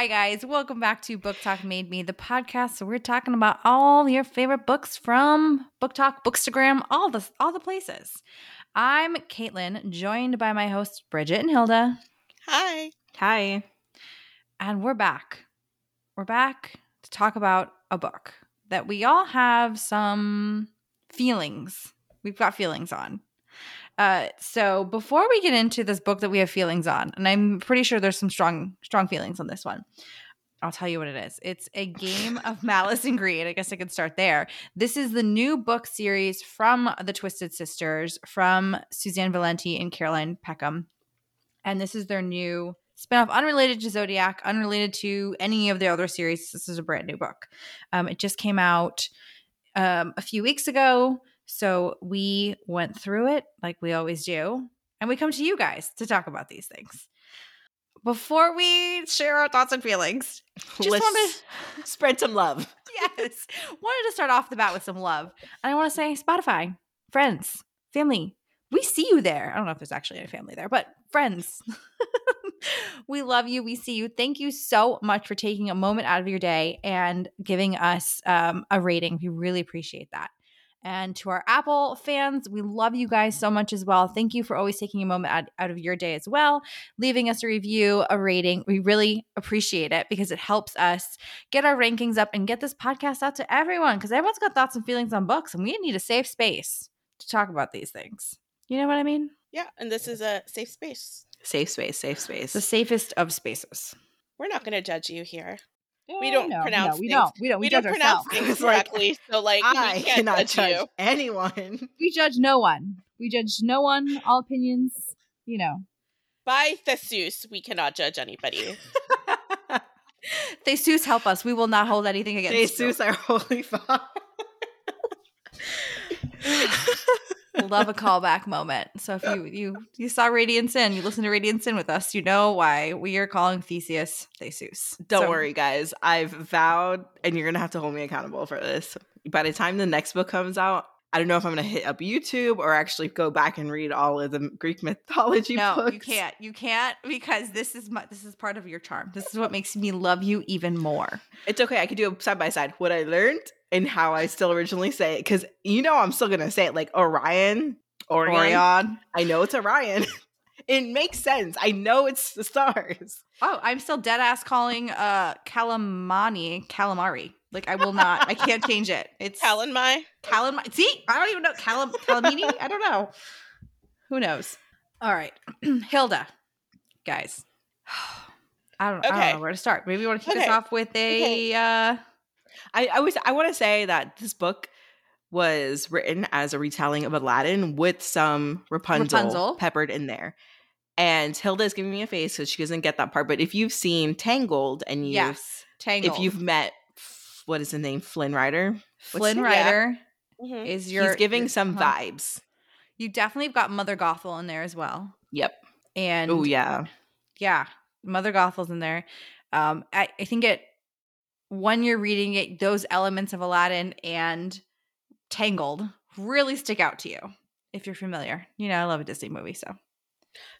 Hi guys, welcome back to BookTok Made Me, the podcast. So we're talking about all your favorite books from BookTok, Bookstagram, all the all the places. I'm Caitlin, joined by my hosts Bridget and Hilda, Hi. Hi. and we're back. We're back to talk about a book that we all have some feelings. We've got feelings on. Uh, so before we get into this book that we have feelings on, and I'm pretty sure there's some strong, strong feelings on this one. I'll tell you what it is. It's a game of malice and greed. I guess I could start there. This is the new book series from the Twisted Sisters, from Susanne Valenti and Caroline Peckham. And this is their new spinoff, unrelated to Zodiac, unrelated to any of the other series. This is a brand new book. Um, it just came out um, a few weeks ago. So we went through it like we always do. And we come to you guys to talk about these things. Before we share our thoughts and feelings, just Let's wanted spread some love. yes, wanted to start off the bat with some love. And I want to say, Spotify, friends, family, we see you there. I don't know if there's actually any family there, but friends, we love you. We see you. Thank you so much for taking a moment out of your day and giving us um, a rating. We really appreciate that. And to our Apple fans, we love you guys so much as well. Thank you for always taking a moment out, out of your day as well, leaving us a review, a rating. We really appreciate it because it helps us get our rankings up and get this podcast out to everyone because everyone's got thoughts and feelings on books and we need a safe space to talk about these things. You know what I mean? Yeah, and this is a safe space. Safe space, safe space. The safest of spaces. We're not going to judge you here. We don't no, pronounce no, we things. don't. We don't. We, We, don't pronounce things correctly, so like I we can't cannot judge, you. anyone. We judge no one. We judge no one. All opinions, you know. By Theseus, we cannot judge anybody. Theseus help us. We will not hold anything against you. Jesus, our holy father. Love a callback moment. So if you you you saw Radiant Sin, you listen to Radiant Sin with us, you know why we are calling Theseus Theseus. Don't So- worry, guys. I've vowed, and you're gonna have to hold me accountable for this. By the time the next book comes out, I don't know if I'm gonna hit up YouTube or actually go back and read all of the Greek mythology No, books. you can't. You can't because this is my, this is part of your charm. This is what makes me love you even more. It's okay. I could do a side by side. What I learned and how I still originally say it, because you know I'm still gonna say it like Orion, Orion. Orion. I know it's Orion. it makes sense. I know it's the stars. Oh, I'm still dead ass calling uh calamani calamari. Like I will not. I can't change it. It's Talon my Calam. See, I don't even know Calam Calamini. I don't know. Who knows? All right, Hilda, guys. I don't, okay. I don't know where to start. Maybe you want to kick us off with a. Okay. Uh, I I was I want to say that this book was written as a retelling of Aladdin with some Rapunzel, Rapunzel. peppered in there. And Hilda is giving me a face because she doesn't get that part. But if you've seen Tangled and you, yes, Tangled. if you've met, what is the name, Flynn Rider, Flynn Rider Mhm. is your. he's giving your- some uh-huh. vibes. You definitely have got Mother Gothel in there as well, Yep. and Oh yeah. yeah, Mother Gothel's in there. Um, I, I think it when you're reading it, those elements of Aladdin and Tangled really stick out to you if you're familiar. You know, I love a Disney movie, so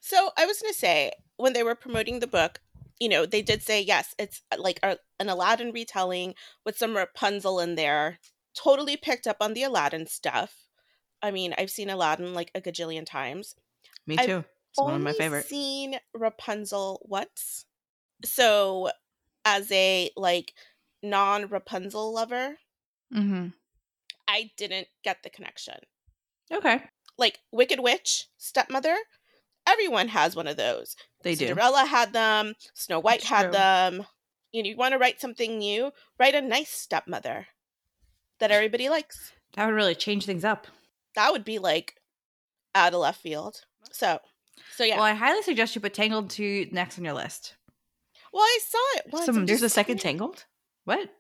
So I was going to say when they were promoting the book, you know, they did say yes, it's uh, like a, an Aladdin retelling with some Rapunzel in there. Totally picked up on the Aladdin stuff. I mean, I've seen Aladdin like a gajillion times. Me I've too. It's one of my favorite. Seen Rapunzel once, so as a like non Rapunzel lover, mm-hmm. I didn't get the connection. okay. Like Wicked Witch, stepmother, everyone has one of those. They do. Cinderella had them. Snow White That's had true. them. You know, you want to write something new, write a nice stepmother that everybody likes. That would really change things up. That would be like out of left field. So, so yeah. Well, I highly suggest you put Tangled to next on your list. Well, I saw it once. Some, there's a second. Tangled. What?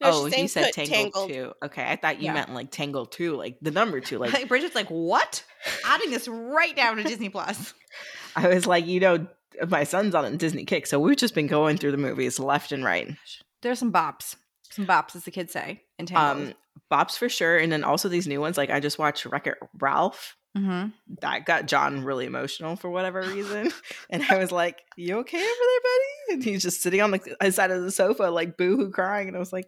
No, oh, you said put Tangled, too. Okay, I thought you Yeah. meant like Tangled two, like the number two. Like Like Bridget's like, what? Adding this right down to Disney Plus. I was like, you know, my son's on a Disney kick, so we've just been going through the movies left and right. There's some bops. Some bops, as the kids say in Tangled. Um, Bops for sure, and then also these new ones. Like I just watched Wreck It Ralph. Mm-hmm. That got John really emotional for whatever reason, and I was like, "You okay over there, buddy?" And he's just sitting on the side of the sofa, like boohoo crying, and I was like,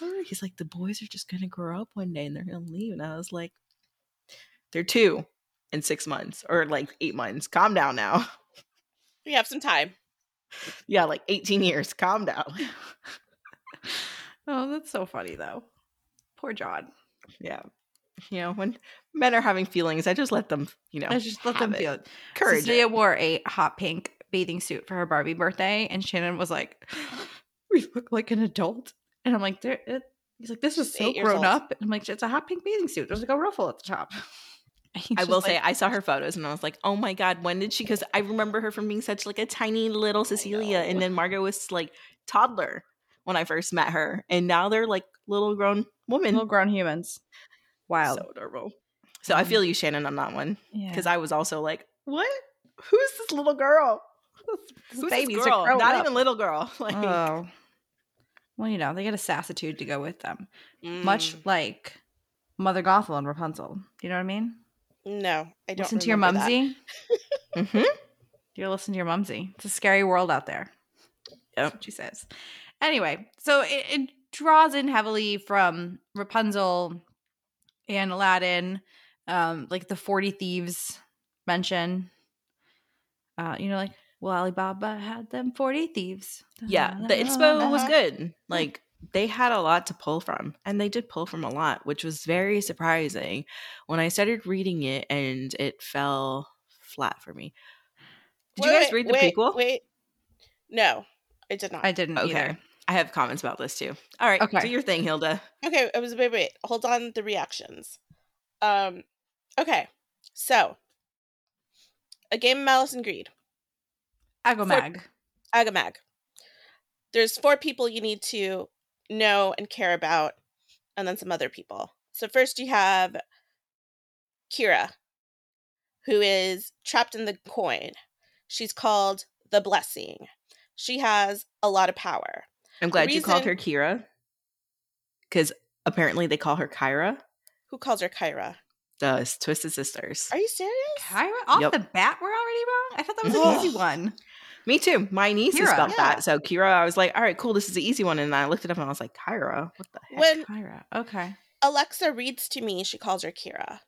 oh. "He's like, the boys are just gonna grow up one day and they're gonna leave," and I was like, "They're two in six months or like eight months. Calm down now." We have some time. Yeah, like 18 years. Calm down. Oh, that's so funny though. Poor John. Yeah. You know, when men are having feelings, I just let them, you know, I just let them it. feel it. courage. Cecilia wore a hot pink bathing suit for her Barbie birthday, and Shannon was like, "We look like an adult," and I'm like, there, it, "He's like, this is so grown old. up." And I'm like, "It's a hot pink bathing suit. There's like a ruffle at the top." I will say I saw her photos and I was like, "Oh my god, when did she?" Because I remember her from being such like a tiny little Cecilia, and then Margot was like toddler when I first met her, and now they're like little grown women. little grown humans. Wild. So adorable. So I Um, feel you, Shannon, on that one yeah. because I was also like, "What? Who's this little girl? Who's this girl? Not up." even little girl." Like, oh. Well, you know, they get a sassitude to go with them, much Mm, like Mother Gothel and Rapunzel. Do you know what I mean? no, I don't Listen to your mumsy. mhm. You listen to your mumsy. It's a scary world out there. Yep. she says. Anyway, so it, it draws in heavily from Rapunzel and Aladdin, um, like the 40 Thieves mention. Uh, you know, like, well, Alibaba had them 40 thieves. Yeah, the inspo was good. Like they had a lot to pull from, and they did pull from a lot, which was very surprising when I started reading it, and it fell flat for me. Did you guys read the wait, prequel? Wait, no, I did not. I didn't Okay. either. I have comments about this too. All right, Okay. do your thing, Hilda. Okay, it was wait, wait, hold on the reactions. Um, okay, so a game of malice and greed. Agomag. Agamag. There's four people you need to know and care about, and then some other people. So first you have Kira, who is trapped in the coin. She's called the Blessing. She has a lot of power. I'm glad you called her Kira, because apparently they call her Kyra. Who calls her Kyra? The Twisted Sisters. Are you serious? Kyra? Off Yep. the bat, we're already wrong? I thought that was an easy one. Me too. My niece is Kira. spelled Yeah. that. So Kira, I was like, all right, cool. This is the easy one. And I looked it up and I was like, Kyra? What the heck? When Kyra. Okay. Alexa reads to me, she calls her Kira.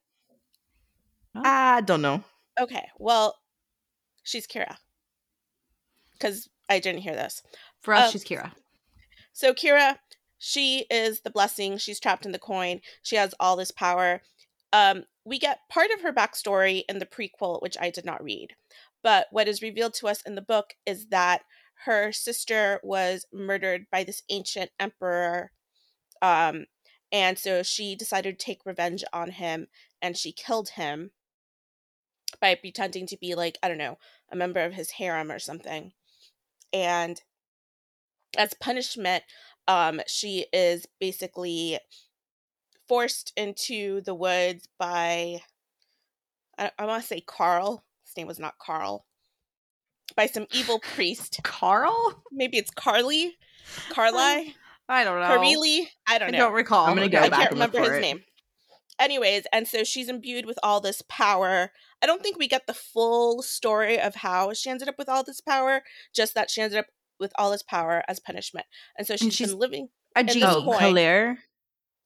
I don't know. Okay, well, she's Kira. Because I didn't hear this. For us, Um, she's Kira. So Kira, she is the blessing. She's trapped in the coin. She has all this power. Um, we get part of her backstory in the prequel, which I did not read. But what is revealed to us in the book is that her sister was murdered by this ancient emperor. Um, and so she decided to take revenge on him and she killed him by pretending to be like, I don't know, a member of his harem or something. And as punishment, um, she is basically forced into the woods by I, I want to say Carl. His name was not Carl. By some evil priest. Carl? Maybe it's Carly, Carly, I don't know. Carly. I I don't know. I don't recall. I'm gonna go I back can't and look remember for his it. name. Anyways, and so she's imbued with all this power. I don't think we get the full story of how she ended up with all this power, just that she ended up with all his power as punishment. And so she's, she's- been living A this genie. Oh, coin. Kalir.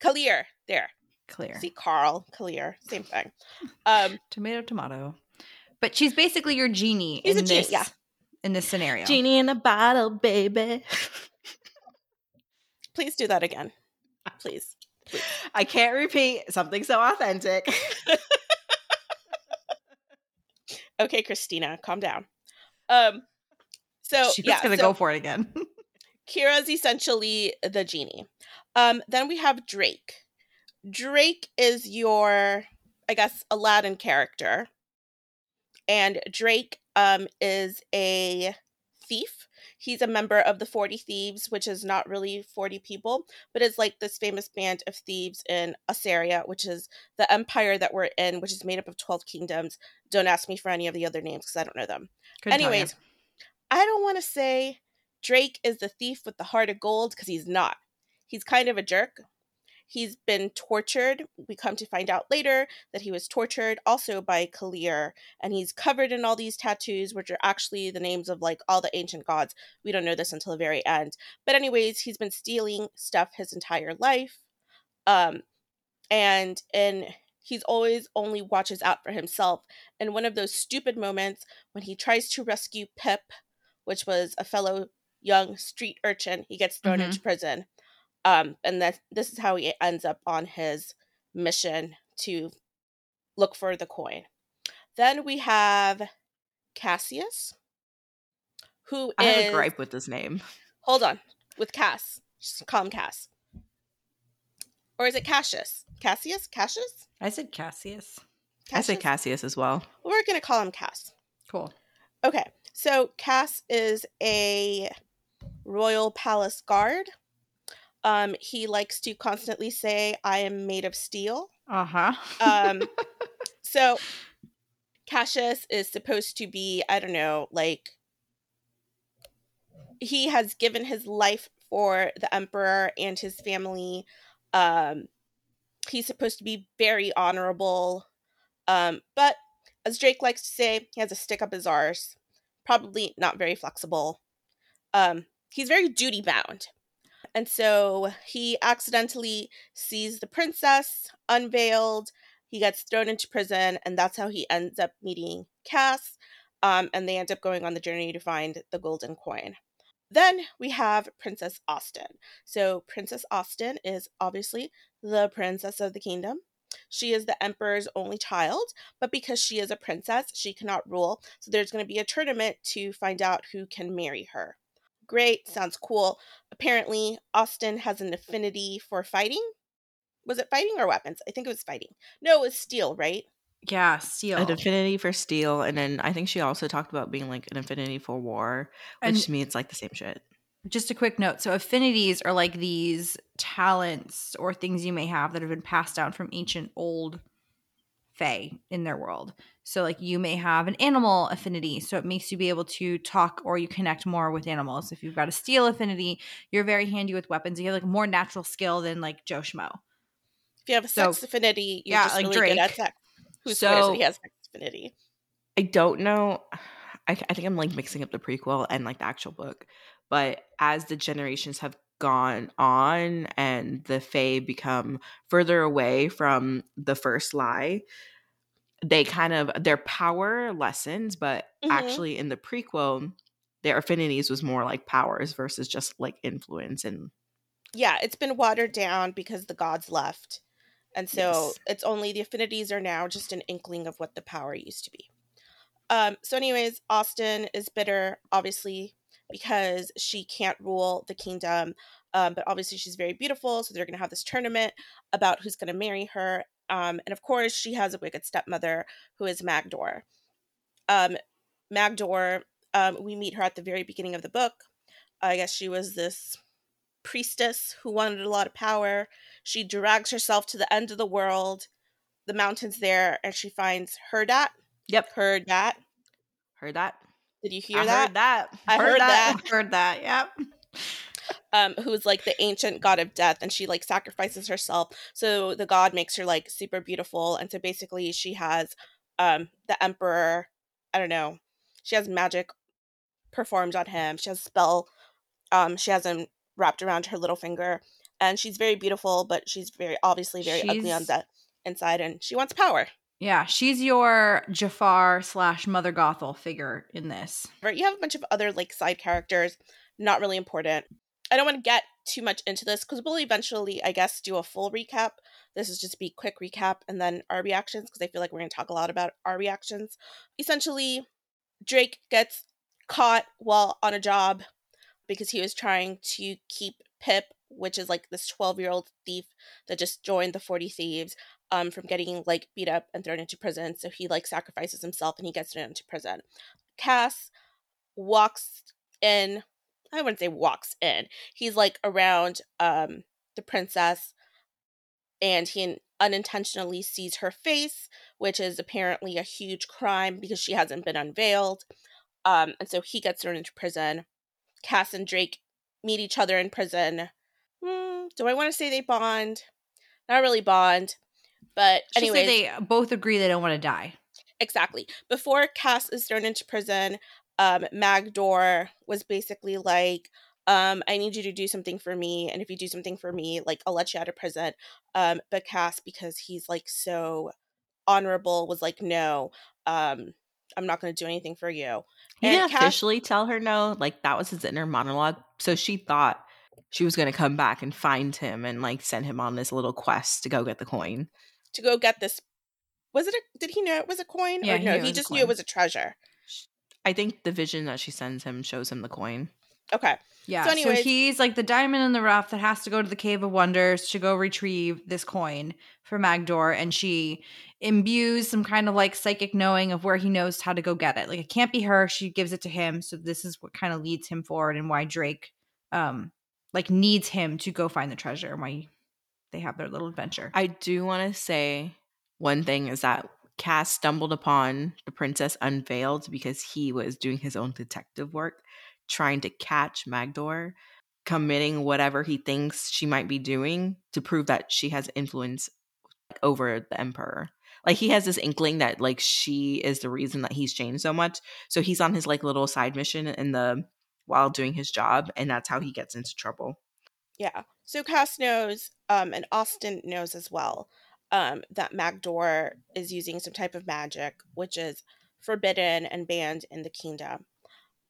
Kalir. There. Clear. See Carl, Kalir, same thing. Um, Tomato, tomato. But she's basically your genie She's in a genie, this yeah. in this scenario. Genie in a bottle, baby. please do that again. Please. I can't repeat something so authentic. Okay, Christina, calm down. Um, so She's yeah, gonna so go for it again. Kira's essentially the genie. Um, then we have Drake. Drake is your, I guess, Aladdin character, and Drake um is a thief. He's a member of the Forty Thieves, which is not really forty people, but it's like this famous band of thieves in Assyria, which is the empire that we're in, which is made up of twelve kingdoms. Don't ask me for any of the other names because I don't know them. Couldn't. Anyways, I don't want to say Drake is the thief with the heart of gold because he's not. He's kind of a jerk. He's been tortured. We come to find out later that he was tortured also by Kalir, and he's covered in all these tattoos, which are actually the names of like all the ancient gods. We don't know this until the very end. But, anyways, he's been stealing stuff his entire life. Um, and in he's always only watches out for himself. And one of those stupid moments when he tries to rescue Pip, which was a fellow young street urchin, he gets thrown Mhm. into prison. Um, and that this is how he ends up on his mission to look for the coin. Then we have Cassius, who I have a gripe with this name. hold on with Cass. Just call him Cass. Or is it Cassius? Cassius? Cassius? I said Cassius. I say Cassius? Cassius as well. We're gonna call him Cass. Cool. Okay, so Cass is a royal palace guard. Um, he likes to constantly say, "I am made of steel." Uh huh. Um, so Cassius is supposed to be, I don't know, like he has given his life for the emperor and his family. Um, he's supposed to be very honorable. Um, but as Drake likes to say, he has a stick up his arse. Probably not very flexible. Um, he's very duty bound. And so he accidentally sees the princess unveiled. He gets thrown into prison, and that's how he ends up meeting Cass. Um, and they end up going on the journey to find the golden coin. Then we have Princess Austyn. So, Princess Austyn is obviously the princess of the kingdom. She is the emperor's only child, but because she is a princess, she cannot rule. So, there's going to be a tournament to find out who can marry her. Great, sounds cool. Apparently, Austyn has an affinity for fighting. Was it fighting or weapons? I think it was fighting. No, it was steel, right? Yeah, steel. An affinity for steel, and then I think she also talked about being like an affinity for war, which And- to me it's like the same shit. Just a quick note so affinities are like these talents or things you may have that have been passed down from ancient old fae in their world so like you may have an animal affinity so it makes you be able to talk or you connect more with animals if you've got a steel affinity you're very handy with weapons you have like more natural skill than like joe schmo If you have a So- sex affinity, you're yeah, just like really good at Drake. sex. Who So- he has sex affinity? I don't know. I, I think I'm like mixing up the prequel and like the actual book, but as the generations have gone on and the Fae become further away from the first lie, they kind of their power lessens, but Mhm. actually in the prequel, their affinities was more like powers versus just like influence and Yeah, it's been watered down because the gods left. And so Yes. it's only the affinities are now just an inkling of what the power used to be. Um, so, anyways, Austyn is bitter, obviously, because she can't rule the kingdom. Um, but obviously, she's very beautiful. So, they're going to have this tournament about who's going to marry her. Um, and of course, she has a wicked stepmother who is Magdor. Um, Magdor, um, we meet her at the very beginning of the book. I guess she was this priestess who wanted a lot of power. She drags herself to the end of the world, the mountains there, and she finds her Herdat. Yep. Herdat. That? Did you hear I that? heard that. I heard that. heard that yep um, who's like the ancient god of death, and she like sacrifices herself. So the god makes her like super beautiful, and so basically she has um the emperor. I don't know. She has magic performed on him. She has a spell. Um, she has him wrapped around her little finger, and she's very beautiful, but she's very obviously very ugly on the inside, and she wants power. Yeah she's your jafar slash mother gothel figure in this Right? You have a bunch of other like side characters, not really important. I don't want to get too much into this because we'll eventually, I guess, do a full recap. This is just be quick recap and then our reactions because I feel like we're going to talk a lot about our reactions. Essentially, Drake gets caught while on a job because he was trying to keep Pip, which is like this 12 year old thief that just joined the 40 Thieves, um, from getting like beat up and thrown into prison. So he like sacrifices himself and he gets thrown into prison. Cass walks in. I wouldn't say walks in. He's like around um the princess and he unintentionally sees her face, which is apparently a huge crime because she hasn't been unveiled. Um and so he gets thrown into prison. Cass and Drake meet each other in prison. Hmm, do I want to say they bond? not really bond. But say they both agree they don't want to die. exactly. Before Cass is thrown into prison, um, Magdor was basically like, um, I need you to do something for me, and if you do something for me, like I'll let you out of prison. Um, but Cass, because he's like so honorable, was like, no, um, I'm not going to do anything for you. He didn't Cass- officially tell her no. Like that was his inner monologue. So she thought she was going to come back and find him and like send him on this little quest to go get the coin. To go get this, was it? A, did he know it was a coin? Yeah, or he no, knew he just knew it was a treasure. I think the vision that she sends him shows him the coin. Okay, Yeah. So So, he's like the diamond in the rough that has to go to the Cave of Wonders to go retrieve this coin for Magdor. And she imbues some kind of like psychic knowing of where he knows how to go get it. Like it can't be her. She gives it to him. So this is what kind of leads him forward and why Drake um like needs him to go find the treasure and why they have their little adventure. I do want to say one thing is that Cass stumbled upon the princess unveiled because he was doing his own detective work, trying to catch Magdor, committing whatever he thinks she might be doing to prove that she has influence over the emperor. Like he has this inkling that like she is the reason that he's changed so much. So he's on his like little side mission in the while doing his job, and that's how he gets into trouble. yeah. So Cass knows, um, and Austyn knows as well, um, that Magdor is using some type of magic, which is forbidden and banned in the kingdom.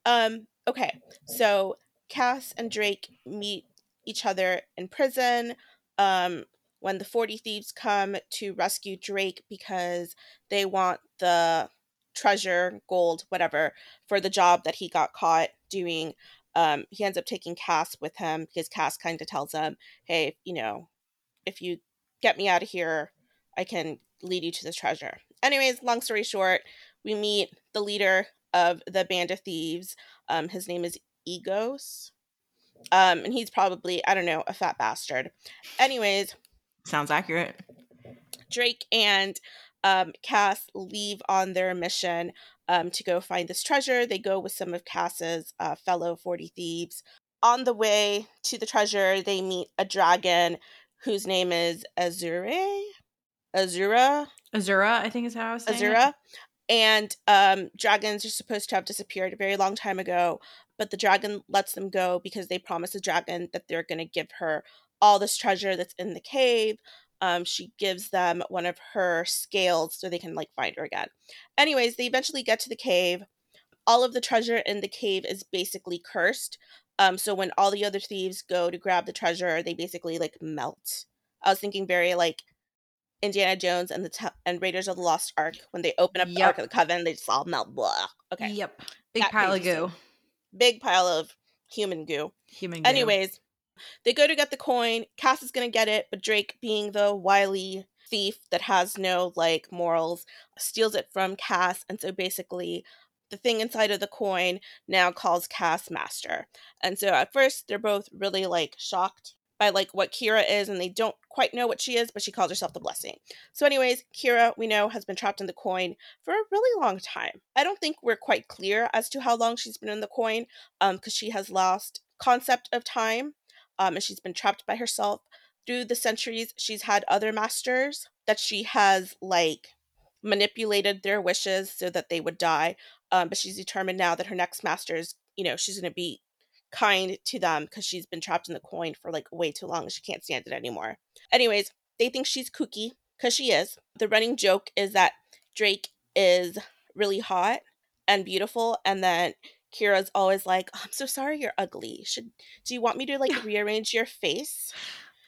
Um, okay, so Cass and Drake meet each other in prison. Um, when the 40 thieves come to rescue Drake because they want the treasure, gold, whatever, for the job that he got caught doing. Um, he ends up taking Cass with him because Cass kind of tells him, hey, you know, if you get me out of here, I can lead you to the treasure. Anyways, long story short, we meet the leader of the band of thieves. Um, his name is Egos. Um, and he's probably, I don't know, a fat bastard. Anyways, Sounds accurate. Drake and um, Cass leave on their mission um, to go find this treasure. They go with some of Cass's uh, fellow 40 thieves. On the way to the treasure, they meet a dragon whose name is Azure. Azura? Azura, I think is how I was saying. it. Azura. And um, dragons are supposed to have disappeared a very long time ago, but the dragon lets them go because they promise the dragon that they're going to give her all this treasure that's in the cave. Um, she gives them one of her scales so they can like find her again. Anyways, they eventually get to the cave. All of the treasure in the cave is basically cursed. Um, so when all the other thieves go to grab the treasure, they basically like melt. I was thinking very like Indiana Jones and the te- and Raiders of the Lost Ark when they open up the Ark of the Covenant, they just all melt. Blah. Okay, Yep. Big That pile of goo. big pile of human goo. Human goo. Anyways, they go to get the coin. Cass is gonna get it, but Drake, being the wily thief that has no like morals, steals it from Cass, and so basically. The thing inside of the coin now calls Cass master. And so at first they're both really like shocked by like what Kira is and they don't quite know what she is, but she calls herself the blessing. So anyways, Kira, we know, has been trapped in the coin for a really long time. I don't think we're quite clear as to how long she's been in the coin, um, because she has lost concept of time, um, and she's been trapped by herself. Through the centuries, she's had other masters that she has like manipulated their wishes so that they would die. Um, but she's determined now that her next master is, you know, she's gonna be kind to them because she's been trapped in the coin for like way too long and she can't stand it anymore. Anyways, they think she's kooky because she is. The running joke is that Drake is really hot and beautiful, and then Kira's always like, oh, "I'm so sorry, you're ugly. Should do you want me to like rearrange your face?"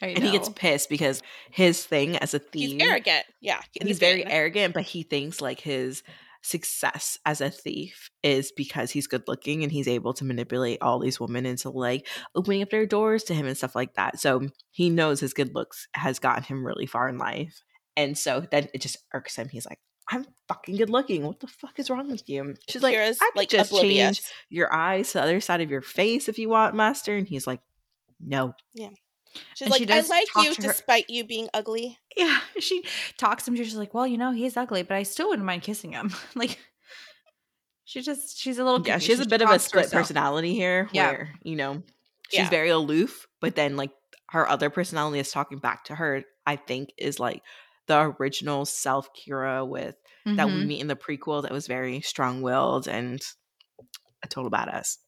And he gets pissed because his thing as a thief He's arrogant. Yeah, in he's very arrogant but he thinks like his success as a thief is because he's good looking and he's able to manipulate all these women into like opening up their doors to him and stuff like that so he knows his good looks has gotten him really far in life and so then it just irks him he's like i'm fucking good looking what the fuck is wrong with you she's like Kira's, i could like, just oblivious. change your eyes to the other side of your face if you want master and he's like no Yeah. She's And she like, "I like you despite you being ugly." Yeah, she talks to him. She's like, "Well, you know, he's ugly, but I still wouldn't mind kissing him." like, she just she's a little yeah she has a bit of a split herself. personality here Yeah. where you know she's Yeah. very aloof but then like her other personality is talking back to her I think is like the original self Kira with that we Mhm. meet in the prequel that was very strong willed and a total badass.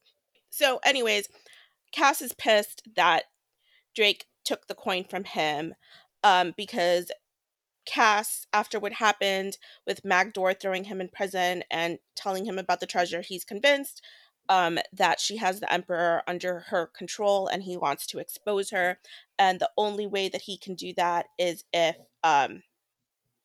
So, anyways, Cass is pissed that Drake took the coin from him um, because Cass, after what happened with Magdor throwing him in prison and telling him about the treasure, he's convinced um, that she has the Emperor under her control and he wants to expose her. And the only way that he can do that is if, um,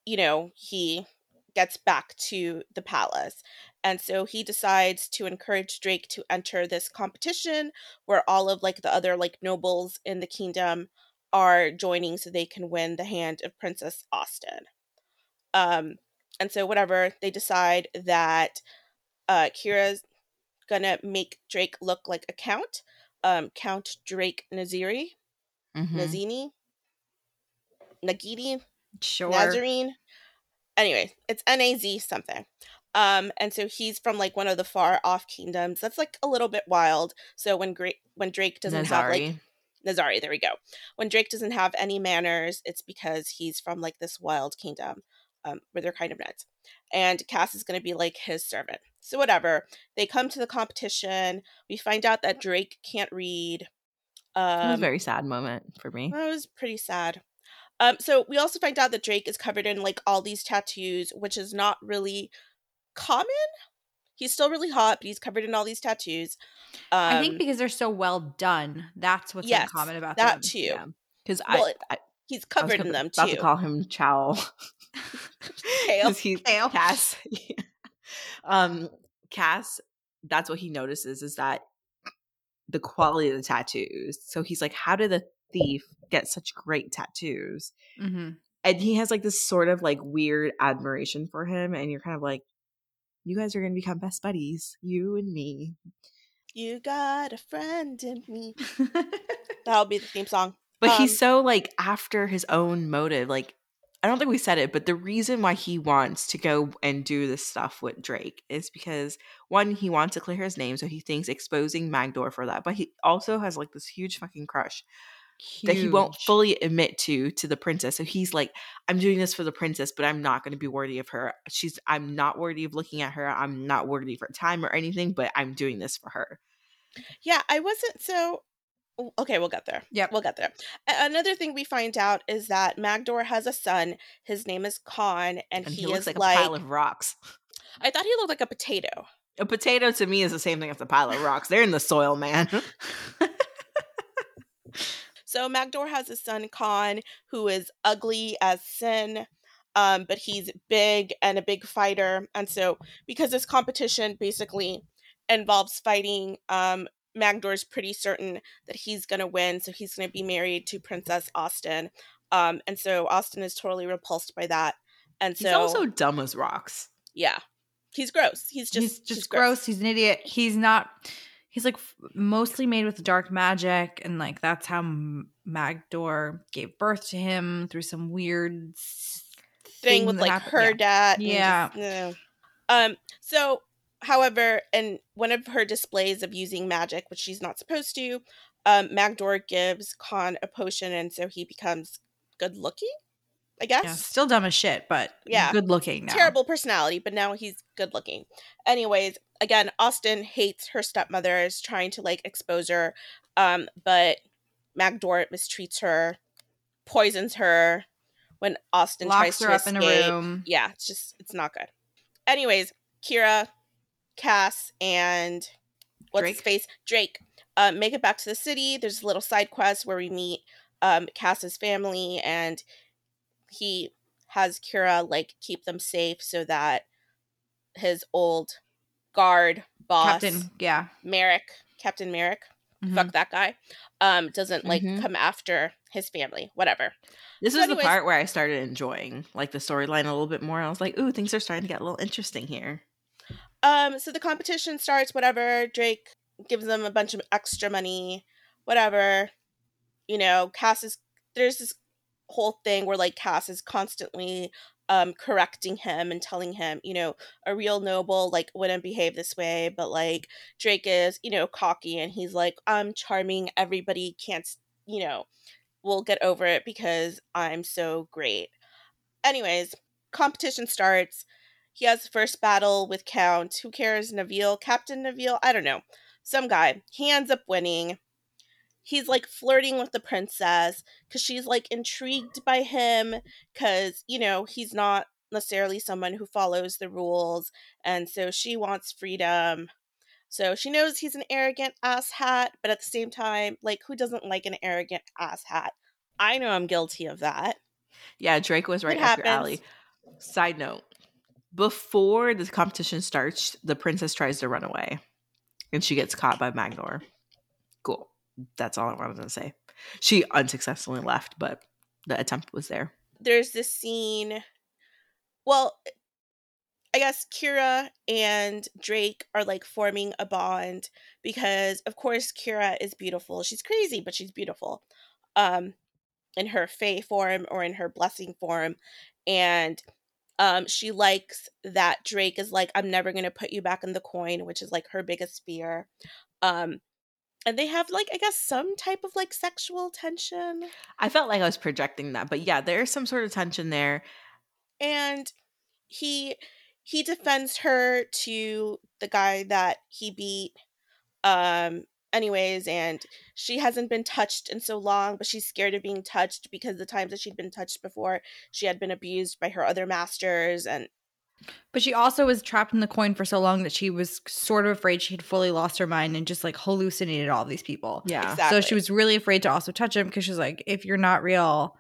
you know, he gets back to the palace. And so he decides to encourage Drake to enter this competition where all of like the other like nobles in the kingdom are joining so they can win the hand of Princess Austyn. Um and so whatever they decide that uh Kira's gonna make Drake look like a count. Um Count Drake Naziri, Mhm. Nazini, Nagiti, Sure. Nazarene. Anyway, it's N A Z something. Um, and so he's from like one of the far off kingdoms. That's like a little bit wild. So when Gra- when Drake doesn't have like Nazari. Nazari, there we go. When Drake doesn't have any manners, it's because he's from like this wild kingdom um, where they're kind of nuts. And Cass is going to be like his servant. So whatever. They come to the competition. We find out that Drake can't read. it was Um, a very sad moment for me. that was pretty sad. Um, so we also find out that Drake is covered in like all these tattoos, which is not really common. He's still really hot, but he's covered in all these tattoos. Um, I think because they're so well done, that's what's Yes, uncommon about that them. too. Yeah. Because Well, I, I, he's I was covered in them about too. to call him Chow. Kale. he Kale. Cass. um, Cass. That's what he notices is that the quality of the tattoos. So he's like, "How did a thief get such great tattoos?" hmm And he has like this sort of like weird admiration for him, and you're kind of like, "You guys are gonna become best buddies, you and me." You got a friend in me. That'll be the theme song. But Um, he's so like after his own motive. Like, I don't think we said it, but the reason why he wants to go and do this stuff with Drake is because one, he wants to clear his name, so he thinks exposing Magdor for that. But he also has like this huge fucking crush that he won't fully admit to to the princess. So he's like, I'm doing this for the princess, but I'm not going to be worthy of her. She's I'm not worthy of looking at her. I'm not worthy of her time or anything, but I'm doing this for her. Yeah, I wasn't so. Okay, we'll get there. Yeah, We'll get there. Another thing we find out is that Magdor has a son. His name is Khan, and, And he, he, looks is like, like. a pile of rocks. I thought he looked like a potato. A potato to me is the same thing as a pile of rocks. They're in the soil, man. So Magdor has a son, Khan, who is ugly as sin, um, but he's big and a big fighter. And so, because this competition basically involves fighting, um, Magdor's pretty certain that he's going to win. So he's going to be married to Princess Austyn. Um, and so Austyn is totally repulsed by that. And so, He's also dumb as rocks. yeah, he's gross. He's just he's just gross. He's an idiot. He's not. He's like f- mostly made with dark magic, and like that's how M- Magdor gave birth to him through some weird s- thing with like happened. her Yeah. dad. Yeah. just- no. Um. So, however, in one of her displays of using magic, which she's not supposed to, um, Magdor gives Khan a potion, and so he becomes good looking. I guess. Yeah, still dumb as shit, but Yeah. good looking now. Terrible personality, but now he's good looking. Anyways, again, Austyn hates her stepmother, is trying to like expose her, um, but Magdor mistreats her, poisons her. When Austyn Locks tries her to up in escape, a room. yeah, it's just it's not good. Anyways, Kira, Cass, and what's his face? Drake. Um, make it back to the city. There's a little side quest where we meet um Cass's family and he has Kira like keep them safe so that his old guard boss Captain, yeah. Merrick, Captain Merrick, Mhm. fuck that guy, um, doesn't like Mhm. come after his family, whatever. This So is anyways- the part where I started enjoying like the storyline a little bit more. I was like, ooh, things are starting to get a little interesting here. Um, so the competition starts, whatever. Drake gives them a bunch of extra money, whatever. You know, Cass is there's this whole thing where like Cass is constantly um correcting him and telling him, you know, a real noble like wouldn't behave this way, but like Drake is, you know, cocky and he's like, I'm charming, everybody can't, you know, we'll get over it because I'm so great. Anyways, competition starts. He has the first battle with Count. Who cares? Naville? Captain Naville? I don't know. Some guy. He ends up winning. He's like flirting with the princess because she's like intrigued by him because, you know, he's not necessarily someone who follows the rules. And so she wants freedom. So she knows he's an arrogant ass hat, but at the same time, like, who doesn't like an arrogant ass hat? I know I'm guilty of that. Yeah, Drake was right It up your alley. Side note: Before the competition starts, the princess tries to run away, and she gets caught by Magdor. Cool. That's all I wanted to say. She unsuccessfully left, but the attempt was there. There's this scene. Well, I guess Kira and Drake are like forming a bond because, of course, Kira is beautiful. She's crazy, but she's beautiful. Um, in her Fae form or in her blessing form, and um, she likes that Drake is like, "I'm never gonna put you back in the coin," which is like her biggest fear. Um, and they have like, I guess, some type of like sexual tension. I felt like I was projecting that, but yeah, there's some sort of tension there. and he he defends her to the guy that he beat um anyways and she hasn't been touched in so long but she's scared of being touched because the times that she'd been touched before she had been abused by her other masters and But she also was trapped in the coin for so long that she was sort of afraid she had fully lost her mind and just like hallucinated all these people. Yeah. exactly So she was really afraid to also touch him because she's like, if you're not real,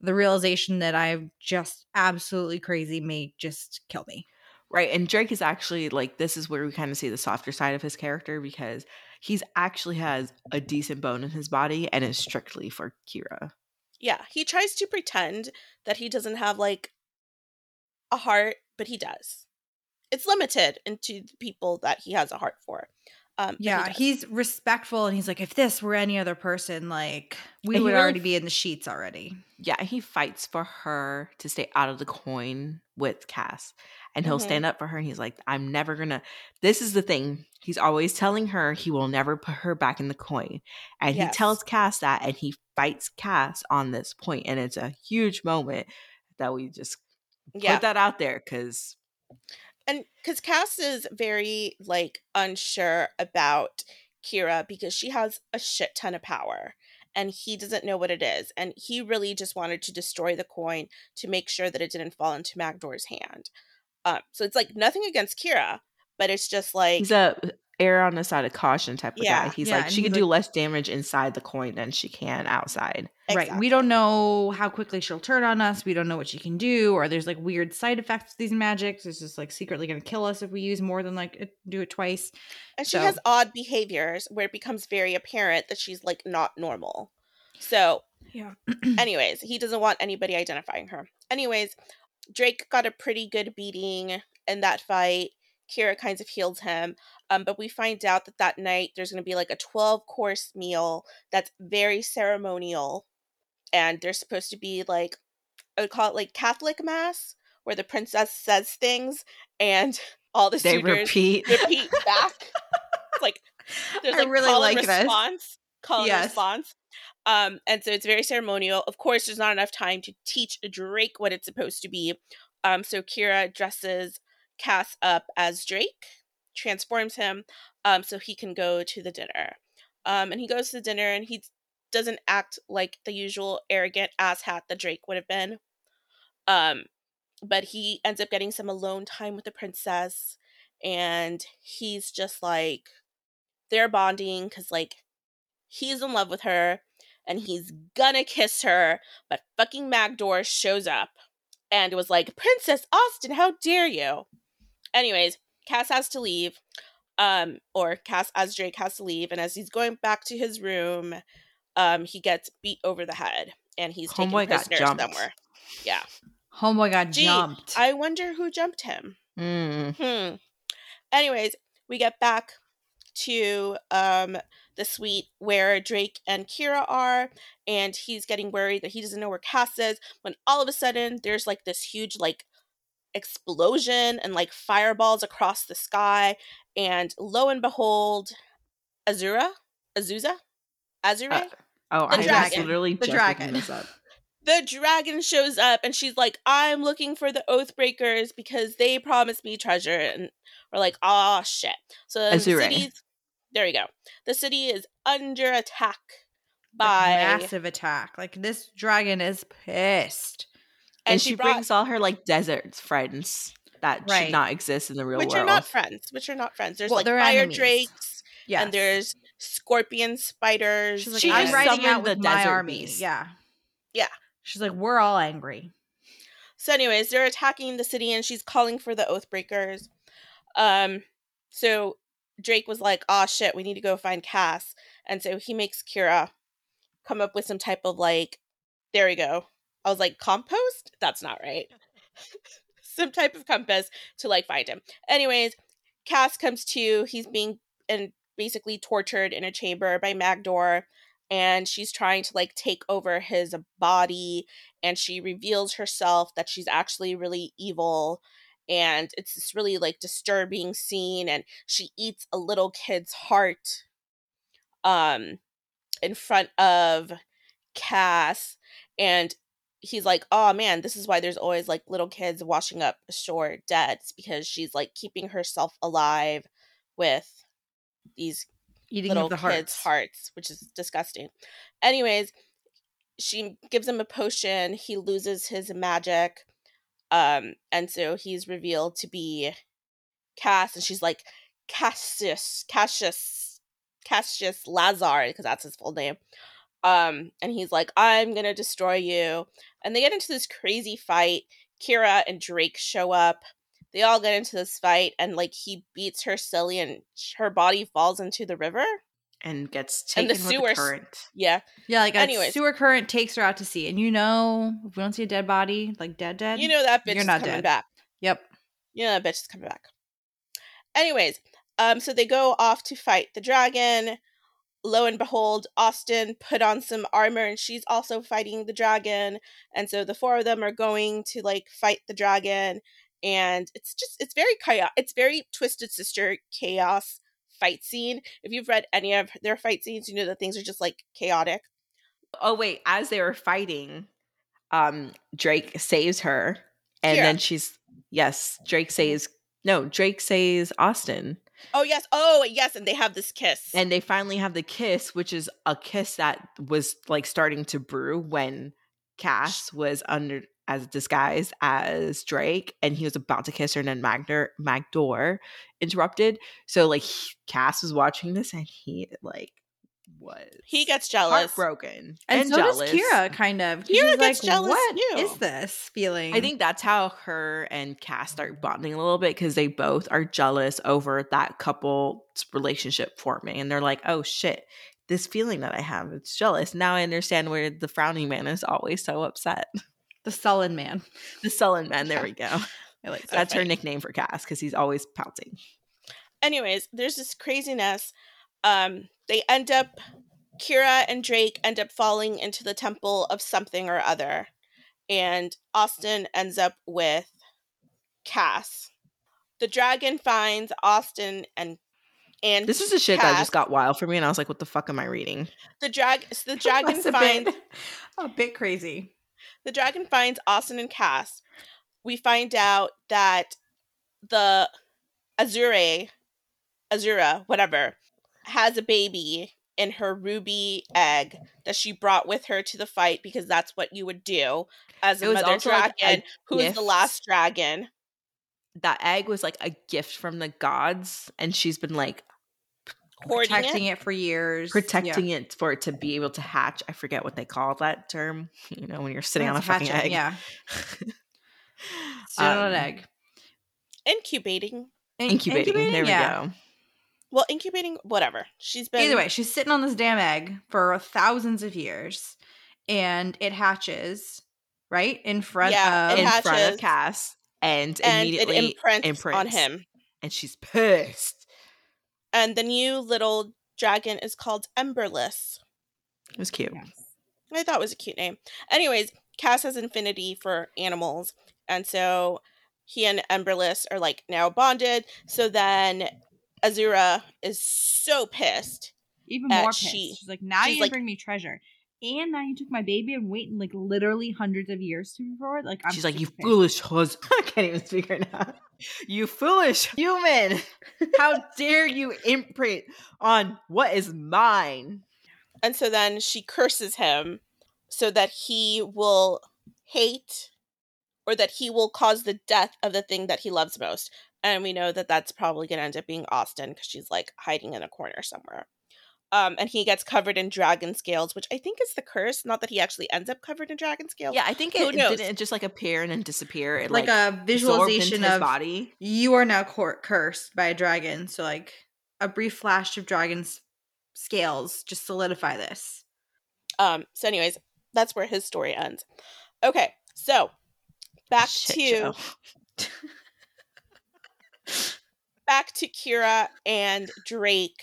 the realization that I'm just absolutely crazy may just kill me. Right. And Drake is actually like, this is where we kind of see the softer side of his character because he's actually has a decent bone in his body and is strictly for Kira. yeah he tries to pretend that he doesn't have like a heart but he does it's limited into the people that he has a heart for um but he Yeah, he's respectful and he's like, if this were any other person, like we And would really already be in the sheets already. Yeah. He fights for her to stay out of the coin with Cass. And he'll Mhm. stand up for her. And he's like, I'm never going to. This is the thing. He's always telling her he will never put her back in the coin. And Yes. he tells Cass that and he fights Cass on this point. And it's a huge moment that we just yeah put that out there because and because Cass is very like unsure about Kira because she has a shit ton of power and he doesn't know what it is and he really just wanted to destroy the coin to make sure that it didn't fall into Magdor's hand. Um, so it's like nothing against Kira, but it's just like he's a err on the side of caution type of Yeah. guy. He's Yeah, like, she he's can do like- less damage inside the coin than she can outside. Right. We don't know how quickly she'll turn on us. We don't know what she can do, or there's like weird side effects to these magics. It's just like secretly going to kill us if we use more than like do it twice. And she has odd behaviors where it becomes very apparent that she's like not normal. So, Yeah. anyways, he doesn't want anybody identifying her. Anyways, Drake got a pretty good beating in that fight. Kira kind of heals him. Um, but we find out that that night there's going to be like a 12 course meal that's very ceremonial. And there's supposed to be like, I would call it like Catholic Mass, where the princess says things and all the They suitors repeat. repeat back. Like there's I like really call and like this. response, call and response. Um, and so it's very ceremonial. Of course, there's not enough time to teach Drake what it's supposed to be. Um, so Kira dresses Cass up as Drake, transforms him, um, so he can go to the dinner. Um, and he goes to the dinner and he doesn't act like the usual arrogant asshat that Drake would have been. Um, but he ends up getting some alone time with the princess, and he's just like they're bonding because like he's in love with her and he's gonna kiss her, but fucking Magdor shows up and was like, Princess Austyn, how dare you? Anyways, Cass has to leave. Um, or Cass as Drake has to leave, and as he's going back to his room, um, he gets beat over the head and he's taken Homeboy got prisoner jumped. somewhere. Yeah. Homeboy got Gee, jumped. I wonder who jumped him. Mm. Hmm. Anyways, we get back to um the suite where Drake and Kira are, and he's getting worried that he doesn't know where Cass is. When all of a sudden there's like this huge like explosion and like fireballs across the sky, and lo and behold, Azura, Azusa, Azure, Uh, Oh, The I dragon. literally The dragon. this up. the dragon shows up and she's like, I'm looking for the Oathbreakers because they promised me treasure. And we're like, oh shit. So the city's there you go. The city is under attack Like, by massive attack. Like this dragon is pissed. And, and she, she brought brings all her like desert friends that Right. should not exist in the real which world. Which are not friends. Which are not friends. There's Well, like fire enemies. drakes Yeah. and there's scorpion spiders. She's like, She I'm riding out with my army. beast. Yeah. Yeah. She's like, we're all angry. So, anyways, they're attacking the city, and she's calling for the Oathbreakers. Um, so Drake was like, "Oh shit, we need to go find Cass," and so he makes Kira come up with some type of like, there we go. I was like, compost? That's not right. some type of compass to like find him. Anyways, Cass comes to. He's being and basically tortured in a chamber by Magdor, and she's trying to like take over his body and she reveals herself that she's actually really evil and it's this really like disturbing scene and she eats a little kid's heart um in front of Cass and he's like oh man this is why there's always like little kids washing up ashore dead it's because she's like keeping herself alive with these Eating little the kids' hearts. hearts, which is disgusting. Anyways, she gives him a potion. He loses his magic, um, and so he's revealed to be Cass, and she's like Cassius, Cassius, Cassius Lazar, because that's his full name. Um, and he's like, "I'm gonna destroy you," and they get into this crazy fight. Kira and Drake show up. They all get into this fight, and like he beats her silly, and her body falls into the river. and gets And taken the with sewers- the current. Yeah, Yeah, like a Anyways. sewer current takes her out to sea. And you know, if we don't see a dead body, like dead, dead. you know that bitch You're is not coming dead. back. Yep. You know that bitch is coming back. Anyways, um, so they go off to fight the dragon. Lo and behold, Austyn put on some armor and she's also fighting the dragon. And so the four of them are going to like fight the dragon. And it's just it's very chaos. It's very Twisted Sister chaos fight scene. If you've read any of their fight scenes, you know that things are just like chaotic. Oh wait, as they were fighting, um, Drake saves her, and then she's yes, Drake saves no, Drake saves Austyn, Oh yes, oh yes, and they have this kiss. and they finally have the kiss, which is a kiss that was like starting to brew when Cass was under as disguised as Drake, and he was about to kiss her, and then Magdor Magdor interrupted. So like he- Cass was watching this, and he like was he gets jealous. heartbroken And, so jealous. does Kira, kind of. Kira she's gets like, jealous What too." is this feeling? I think that's how her and Cass start bonding a little bit because they both are jealous over that couple's relationship forming. And they're like, oh shit, this feeling that I have, it's jealous. Now I understand where the frowning man is always so upset. the sullen man. The sullen man, there we go. Like that. That's her nickname for Cass because he's always pouting. anyways, there's this craziness. Um, they end up, Kira and Drake end up falling into the temple of something or other, and Austyn ends up with Cass. The dragon finds Austyn and and This is the shit that just got wild for me. And I was like, what the fuck am I reading? the drag the dragon finds a bit crazy. the dragon finds Austyn and Cass. We find out that the Azure, Azura, whatever, has a baby in her ruby egg that she brought with her to the fight because that's what you would do as a mother also, like, a dragon who's the last dragon. That egg was like a gift from the gods. And she's been like Hoarding Protecting it. it. for years. protecting it for it to be able to hatch. I forget what they call that term. You know, when you're sitting on a It's fucking egg. Yeah. Sit on Um, an egg. Incubating. In- Incubating. There we go. Well, incubating, whatever. She's been Either way, she's sitting on this damn egg for thousands of years, and it hatches right in front Yeah, of. it In front of Cass. And, and it immediately imprints, on him. And she's pissed. And the new little dragon is called Emberless. It was cute. I thought it was a cute name. Anyways, Cass has infinity for animals, and so he and Emberless are like now bonded. So then Azura is so pissed. even more she- pissed. She's like, now she's you like- bring me treasure. and now you took my baby and waiting like literally hundreds of years to before it. Like I'm She's like, you pissed." foolish husband. I can't even speak right now. You foolish human. How dare you imprint on what is mine? And so then she curses him so that he will hate or that he will cause the death of the thing that he loves most. And we know that that's probably going to end up being Austyn because she's like hiding in a corner somewhere. Um, and he gets covered in dragon scales, which I think is the curse. Not that he actually ends up covered in dragon scales. Yeah, I think Who it didn't just like appear and then disappear. It like, like, a visualization into his of body. you are now cor- cursed by a dragon. So like a brief flash of dragon's scales just solidify this. Um, so, anyways, that's where his story ends. Okay, so back Shit to show. back to Kira and Drake.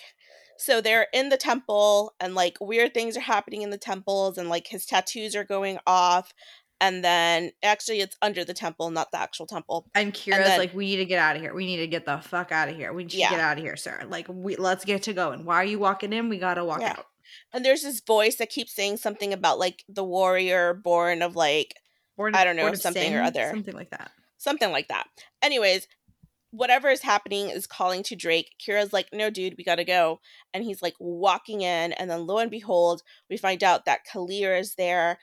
So they're in the temple and like weird things are happening in the temples and like his tattoos are going off and then actually it's under the temple, not the actual temple. And Kira's then- like, "We need to get out of here. We need to get the fuck out of here. We need to Yeah. get out of here, sir. Like, we let's get to going. Why are you walking in? We gotta walk Yeah. out. And there's this voice that keeps saying something about like the warrior born of like Born, I don't know, something or other. something like that. something like that. Anyways, whatever is happening is calling to Drake. Kira's like, no, dude, we gotta go. And he's like walking in, and then lo and behold, we find out that Kalir is there.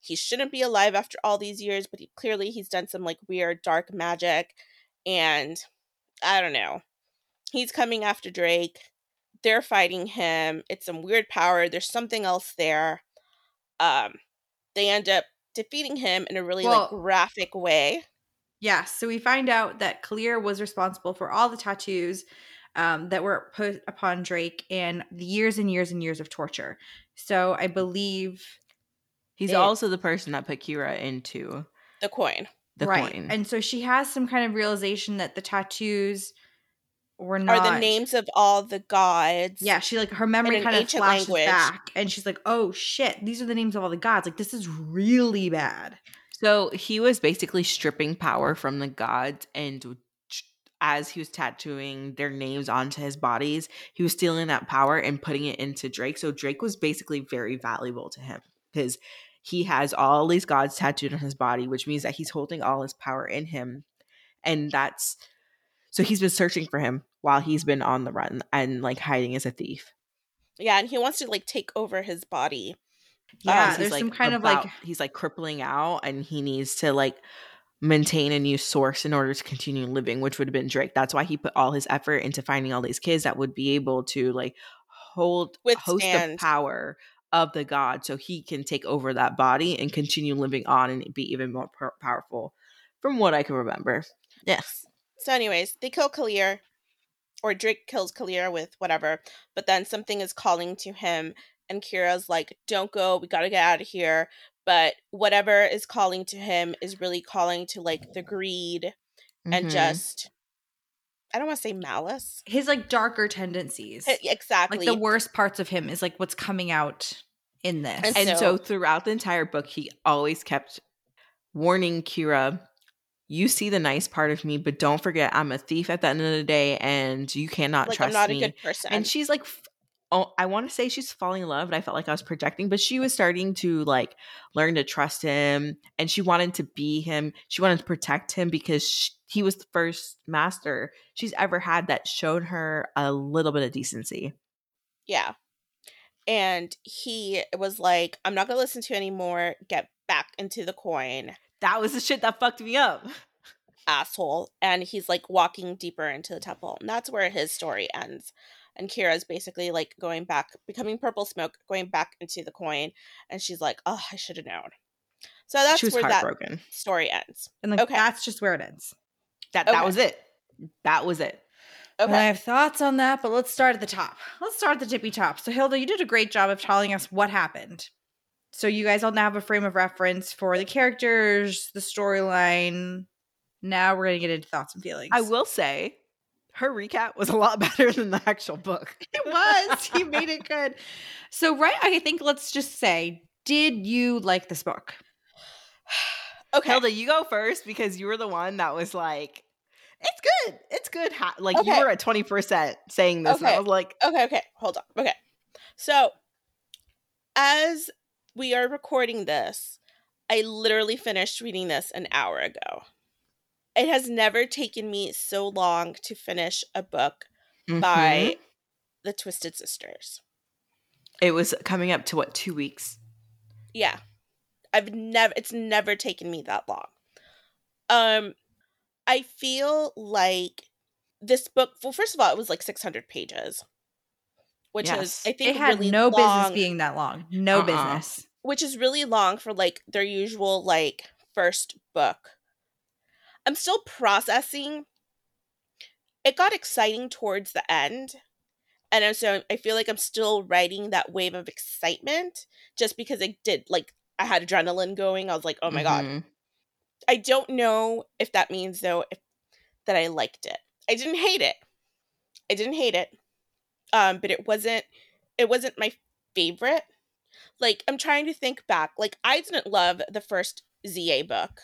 He shouldn't be alive after all these years, but he clearly he's done some like weird dark magic. And I don't know. He's coming after Drake. They're fighting him. It's some weird power. There's something else there. Um, they end up defeating him in a really like graphic way. Yeah, so we find out that Kalir was responsible for all the tattoos um, that were put upon Drake and the years and years and years of torture. So I believe He's It- also the person that put Kira into The coin. the right, coin. and so she has some kind of realization that the tattoos were not are the names of all the gods. Yeah, she like her memory kind of flashes language. back, and she's like, "Oh shit, these are the names of all the gods. Like this is really bad." So he was basically stripping power from the gods, and as he was tattooing their names onto his bodies, he was stealing that power and putting it into Drake. So Drake was basically very valuable to him because he has all these gods tattooed on his body, which means that he's holding all his power in him, and that's so he's been searching for him while he's been on the run and like hiding as a thief. Yeah, and he wants to like take over his body. Oh, yeah, Because there's he's, some like, kind of like he's like crippling out and he needs to like maintain a new source in order to continue living which would have been drake. That's why he put all his effort into finding all these kids that would be able to like hold host the power of the god so he can take over that body and continue living on and be even more pow- powerful from what i can remember. Yes So, anyways, they kill Kalir, or Drake kills Kalir with whatever, but then something is calling to him, and Kira's like, Don't go, we gotta get out of here. But whatever is calling to him is really calling to like the greed and Mhm. just, I don't want to say malice. his like darker tendencies. Exactly. Like the worst parts of him is like what's coming out in this. And and so, so- throughout the entire book he always kept warning kira you see the nice part of me but don't forget i'm a thief at the end of the day and you cannot like, trust I'm not me a good person. and she's like f- oh i want to say she's falling in love but i felt like i was projecting but she was starting to like learn to trust him and she wanted to be him she wanted to protect him because sh he was the first master she's ever had that showed her a little bit of decency Yeah. And he was like, I'm not going to listen to you anymore. Get back into the coin, that was the shit that fucked me up asshole. And he's like walking deeper into the temple. And that's where his story ends. And Kira's basically like going back, becoming purple smoke, going back into the coin. And she's like, oh, I should have known. So that's where that heartbroken story ends. and like okay. that's just where it ends. that that Okay. was it that was it And I have thoughts on that, but let's start at the top. Let's start at the tippy top. So, Hilda, you did a great job of telling us what happened. So, you guys all now have a frame of reference for the characters, the storyline. Now we're going to get into thoughts and feelings. I will say her recap was a lot better than the actual book. It was. he made it good. So, right, I think let's just say, did you like this book? Okay. Hilda, you go first because you were the one that was like, "It's good, it's good." Like you were at twenty percent saying this, and I was like, okay, okay, hold on. Okay. So, as we are recording this, I literally finished reading this an hour ago. It has never taken me so long to finish a book Mhm. by the Twisted Sisters. it was coming up to what two weeks? Yeah. I've never it's never taken me that long. Um I feel like this book well first of all it was like 600 pages. Which Yes. is I think It had really no long, business being that long. No Uh-uh. business. which is really long for like their usual like first book. I'm still processing. It got exciting towards the end. And so I feel like I'm still riding that wave of excitement just because it did like I had adrenaline going. I was like, "Oh my god." Mhm. I don't know if that means though if that I liked it. I didn't hate it. I didn't hate it. Um, but it wasn't it wasn't my favorite. Like I'm trying to think back. Like I didn't love the first ZA book.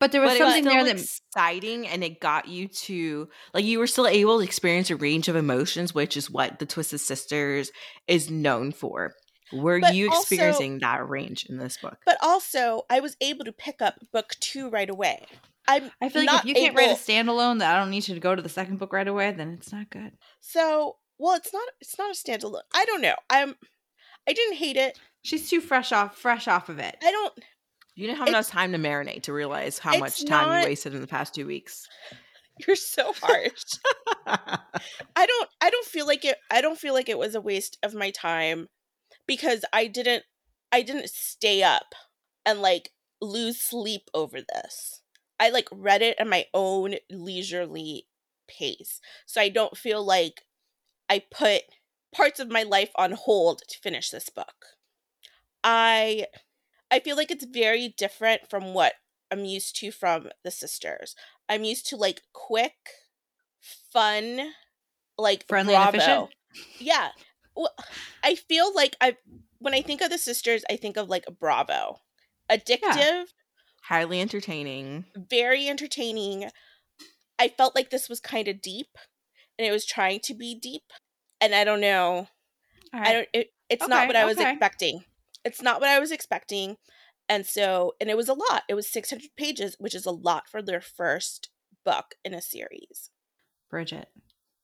But there was But it was something still there that exciting, and it got you to like you were still able to experience a range of emotions, which is what the Twisted Sisters is known for. Were But you also- experiencing that range in this book? But also I was able to pick up book two right away. I'm I feel like if you can't write a standalone that I don't need you to go to the second book right away, then it's not good. so well it's not it's not a standalone. I don't know. I'm I didn't hate it. She's too fresh off fresh off of it. I don't You didn't have It's- enough time to marinate to realize how much time not- you wasted in the past two weeks. you're so harsh. I don't I don't feel like it I don't feel like it was a waste of my time because I didn't I didn't stay up and like lose sleep over this. I like read it at my own leisurely pace. So I don't feel like I put parts of my life on hold to finish this book. I I feel like it's very different from what I'm used to from the sisters. I'm used to like quick, fun, like Friendly Bravo. efficient? Yeah. Well, I feel like I when I think of the sisters, I think of like Bravo. Addictive, Highly entertaining. very entertaining. I felt like this was kind of deep and it was trying to be deep. And I don't know. All I don't it, it's not what I was okay. expecting. It's not what I was expecting. And so and it was a lot. It was 600 pages, which is a lot for their first book in a series. Bridget.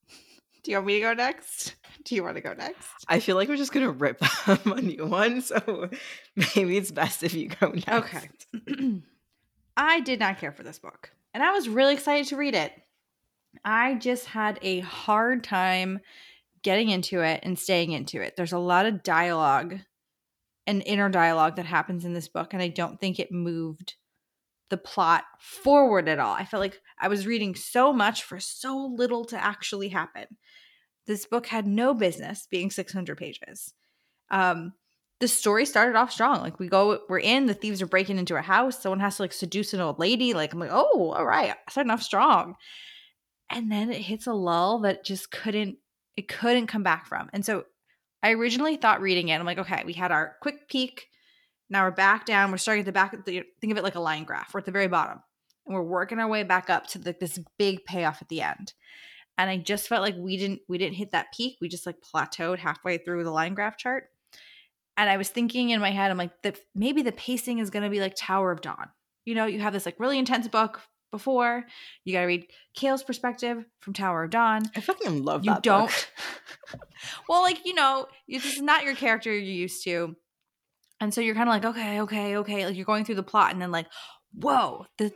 Do you want me to go next? Do you want to go next? I feel like we're just gonna rip them a new one, so maybe it's best if you go next. Okay. I did not care for this book, and I was really excited to read it. I just had a hard time getting into it and staying into it. There's a lot of dialogue and inner dialogue that happens in this book, and I don't think it moved the plot forward at all. I felt like I was reading so much for so little to actually happen. This book had no business being 600 pages. Um, the story started off strong. Like we go, we're in, the thieves are breaking into a house. Someone has to like seduce an old lady. Like I'm like, oh, all right, starting off strong. And then it hits a lull that just couldn't, it couldn't come back from. And so I originally thought reading it, I'm like, okay, we had our quick peek. Now we're back down. We're starting at the back. Of the, think of it like a line graph. We're at the very bottom, and we're working our way back up to the, this big payoff at the end. And I just felt like we didn't we didn't hit that peak. We just like plateaued halfway through the line graph chart. And I was thinking in my head, I'm like, that maybe the pacing is going to be like Tower of Dawn. You know, you have this like really intense book before. You got to read Kale's perspective from Tower of Dawn. I fucking love You that don't. book. well, like you know, you- this is not your character you're used to, and so you're kind of like, okay, okay, okay. Like you're going through the plot, and then like, whoa, the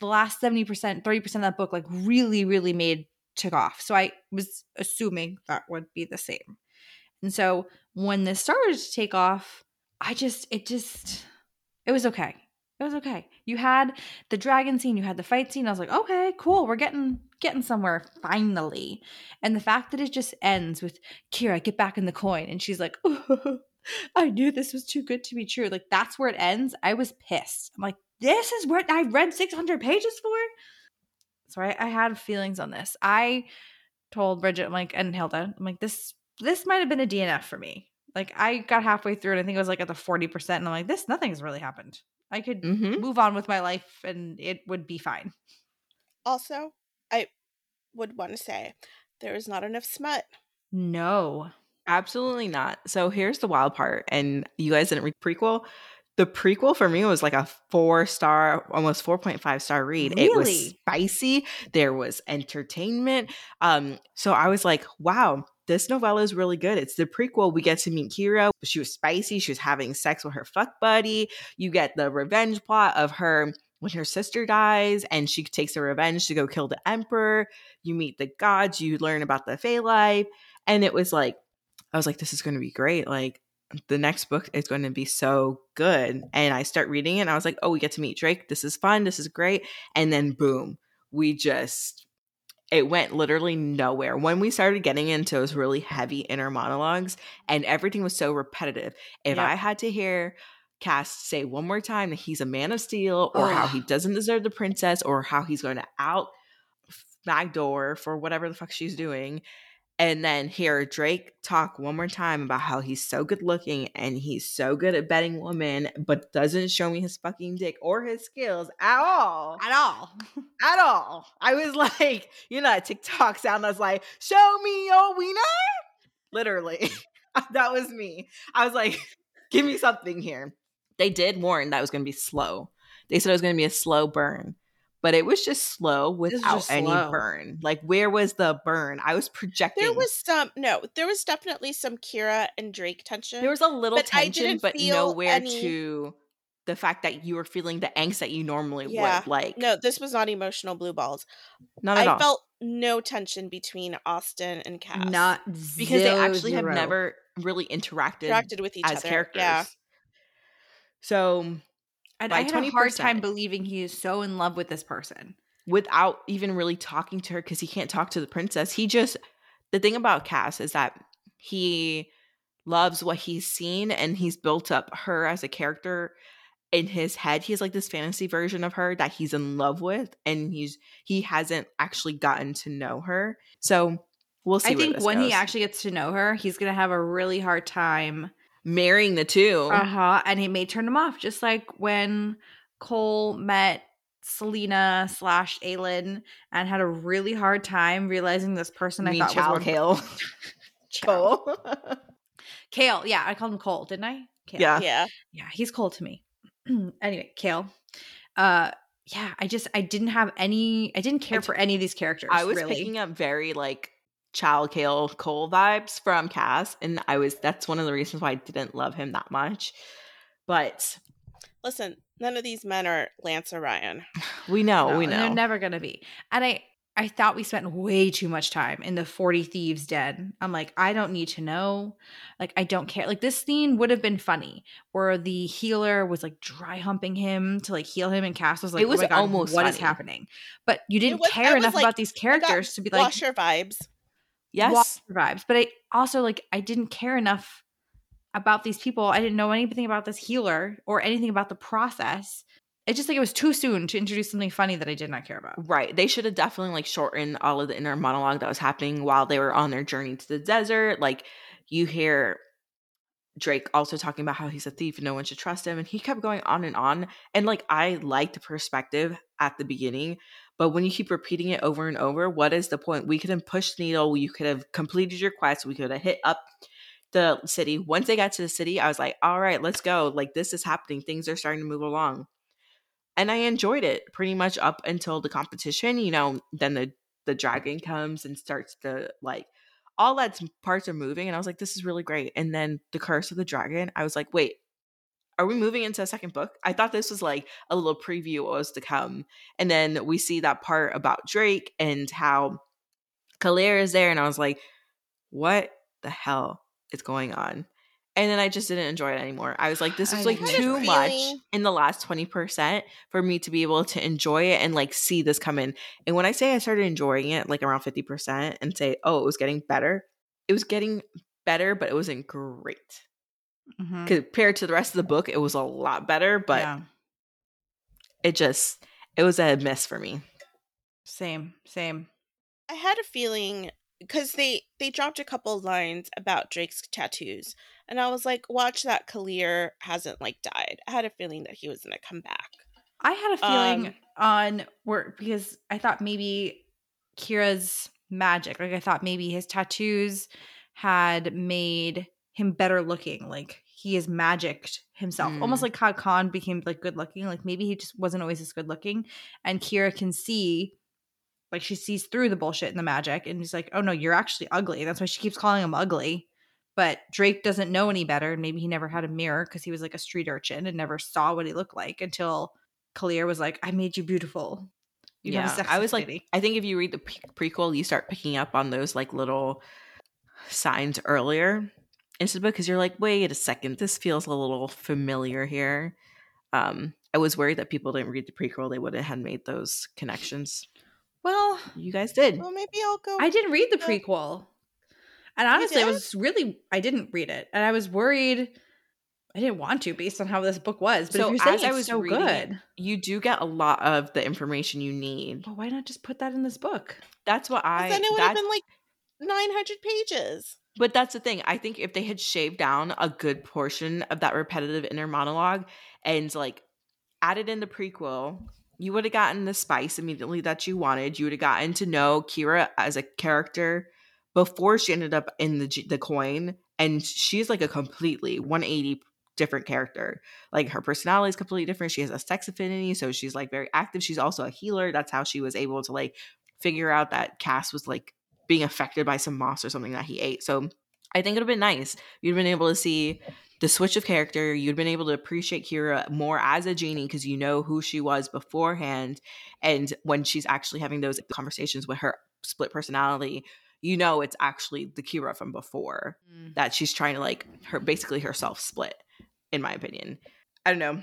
the last seventy percent, thirty percent of that book, like really, really made took off. So I was assuming that would be the same. And so when this started to take off, I just, it just, it was okay. It was okay. You had the dragon scene, you had the fight scene. I was like, okay, cool. We're getting getting somewhere finally. And the fact that it just ends with Kira, get back in the coin, and she's like, I knew this was too good to be true. Like that's where it ends. I was pissed. I'm like, this is what I read 600 pages for. So I, I had feelings on this. I told Bridget, I'm like, and Hilda, I'm like, this this might have been a DNF for me. Like I got halfway through and I think it was like at the 40%, and I'm like, this nothing's really happened. I could Mhm. move on with my life and it would be fine. Also, I would want to say there is not enough smut. No. Absolutely not. So here's the wild part, and you guys didn't read prequel. The prequel for me was like a four star, almost 4.5 star read. It was spicy. There was entertainment. Um, so I was like, wow, this novella is really good. It's the prequel. We get to meet Kira. She was spicy. She was having sex with her fuck buddy. You get the revenge plot of her when her sister dies and she takes her revenge to go kill the emperor. You meet the gods. You learn about the Fey life. And it was like, I was like, this is going to be great. Like, the next book is going to be so good. And I start reading it and I was like, oh, we get to meet Drake. This is fun. This is great. And then boom, we just, it went literally nowhere. When we started getting into those really heavy inner monologues and everything was so repetitive, if Yep. I had to hear Cass say one more time that he's a man of steel or how he doesn't deserve the princess or how he's going to out Magdor for whatever the fuck she's doing and then hear Drake talk one more time about how he's so good looking and he's so good at betting women, but doesn't show me his fucking dick or his skills at all. At all. At all. I was like, you know, that TikTok sound that's like, show me your wiener. Literally. that was me. I was like, give me something here. They did warn that it was going to be slow. They said it was going to be a slow burn, but it was just slow without just any slow. burn. Like, where was the burn? I was projecting. There was some no, there was definitely some Kira and Drake tension. There was a little But tension, but nowhere any- to the fact that you were feeling the angst that you normally Yeah. would. Like, no, this was not emotional blue balls. not at all. I all. felt no tension between Austyn and Cass. Not because they zero, actually have never really interacted, interacted with each as other. characters. Yeah. So, And by I had a hard time believing he is so in love with this person. without even really talking to her, because he can't talk to the princess, he just the thing about Cass is that he loves what he's seen and he's built up her as a character in his head he has like this fantasy version of her that he's in love with and he's he hasn't actually gotten to know her so we'll see I think when he actually gets to know her, he's gonna have a really hard time. Marrying the two Uh huh. And he may turn him off, just like when Cole met Celaena slash Aelin and had a really hard time realizing this person You I mean thought Chaol was Kale. Cole. Kale. Yeah, I called him Cole, didn't I? Kale. Yeah. Yeah. yeah he's cool to me anyway kale uh yeah i just i didn't have any i didn't care t- for any of these characters I was really picking up very like Chaol Kale Cole vibes from Cass, and I was that's one of the reasons why I didn't love him that much. But Listen, none of these men are Lance Orion. we know, No, we know. they're never gonna be and i i thought we spent way too much time in the 40 thieves den i'm like i don't need to know like i don't care like this scene would have been funny where the healer was like dry humping him to like heal him and cass was like It was oh God, almost what is funny. happening but you didn't was- care enough like, about these characters to be like Washer vibes. Yes, Walker vibes. But I also like I didn't care enough about these people. I didn't know anything about this healer or anything about the process. It's just like it was too soon to introduce something funny that I did not care about. right. They should have definitely like shortened all of the inner monologue that was happening while they were on their journey to the desert. Like you hear Drake also talking about how he's a thief and no one should trust him, and he kept going on and on. And like I liked the perspective at the beginning, but when you keep repeating it over and over, what is the point? We could have pushed the needle. You could have completed your quest. We could have hit up the city. Once they got to the city, I was like, all right, let's go. Like this is happening. Things are starting to move along. And I enjoyed it pretty much up until the competition. You know, then the the dragon comes and starts to like all that parts are moving, and I was like, this is really great. And then the curse of the dragon, I was like, wait, are we moving into a second book? I thought this was like a little preview of what was to come. And then we see that part about Drake and how Kalir is there, and I was like, what the hell is going on? And then I just didn't enjoy it anymore. I was like, this is like too much in the last 20% for me to be able to enjoy it and like see this come in. And when I say I started enjoying it like around 50% and say, oh, it was getting better, it was getting better, but it wasn't great. Mhm. Compared to the rest of the book, it was a lot better, but yeah, it just, it was a mess for me. same, same. I had a feeling because they they dropped a couple lines about Drake's tattoos, and I was like, "Watch that, Kalir hasn't like died." I had a feeling that he was gonna come back. I had a feeling Um, on where because I thought maybe Kira's magic. Like I thought maybe his tattoos had made him better looking. Like he is magicked himself, Mm. almost like how Khan became like good looking. Like maybe he just wasn't always as good looking. And Kira can see, like she sees through the bullshit and the magic, and he's like, "Oh no, you're actually ugly." That's why she keeps calling him ugly. But Drake doesn't know any better, and maybe he never had a mirror because he was like a street urchin and never saw what he looked like until Kalir was like, "I made you beautiful." You yeah, I was like, lady." I think if you read the pre- prequel, you start picking up on those like little signs earlier into the book because you're like, wait a second, this feels a little familiar here. Um, I was worried that people didn't read the prequel; they would have had made those connections. well, You guys did. Well, maybe I'll go. I didn't read the prequel. And honestly, I was really I didn't read it. And I was worried I didn't want to based on how this book was. But So if you're saying as I was so reading it- good, You do get a lot of the information you need. well, why not just put that in this book? That's what I. then it would have been like 900 pages. But that's the thing. I think if they had shaved down a good portion of that repetitive inner monologue and like added in the prequel, you would have gotten the spice immediately that you wanted. You would have gotten to know Kira as a character before she ended up in the the coin, and she's like a completely 180 different character. Like her personality is completely different. She has a sex affinity, so she's like very active. She's also a healer. That's how she was able to like figure out that Cass was like being affected by some moss or something that he ate. So I think it would have been nice. You'd been able to see the switch of character. You'd been able to appreciate Kira more as a genie because you know who she was beforehand. And when she's actually having those conversations with her split personality, you know it's actually the Kira from before mm. that she's trying to like her basically herself split, in my opinion. I don't know.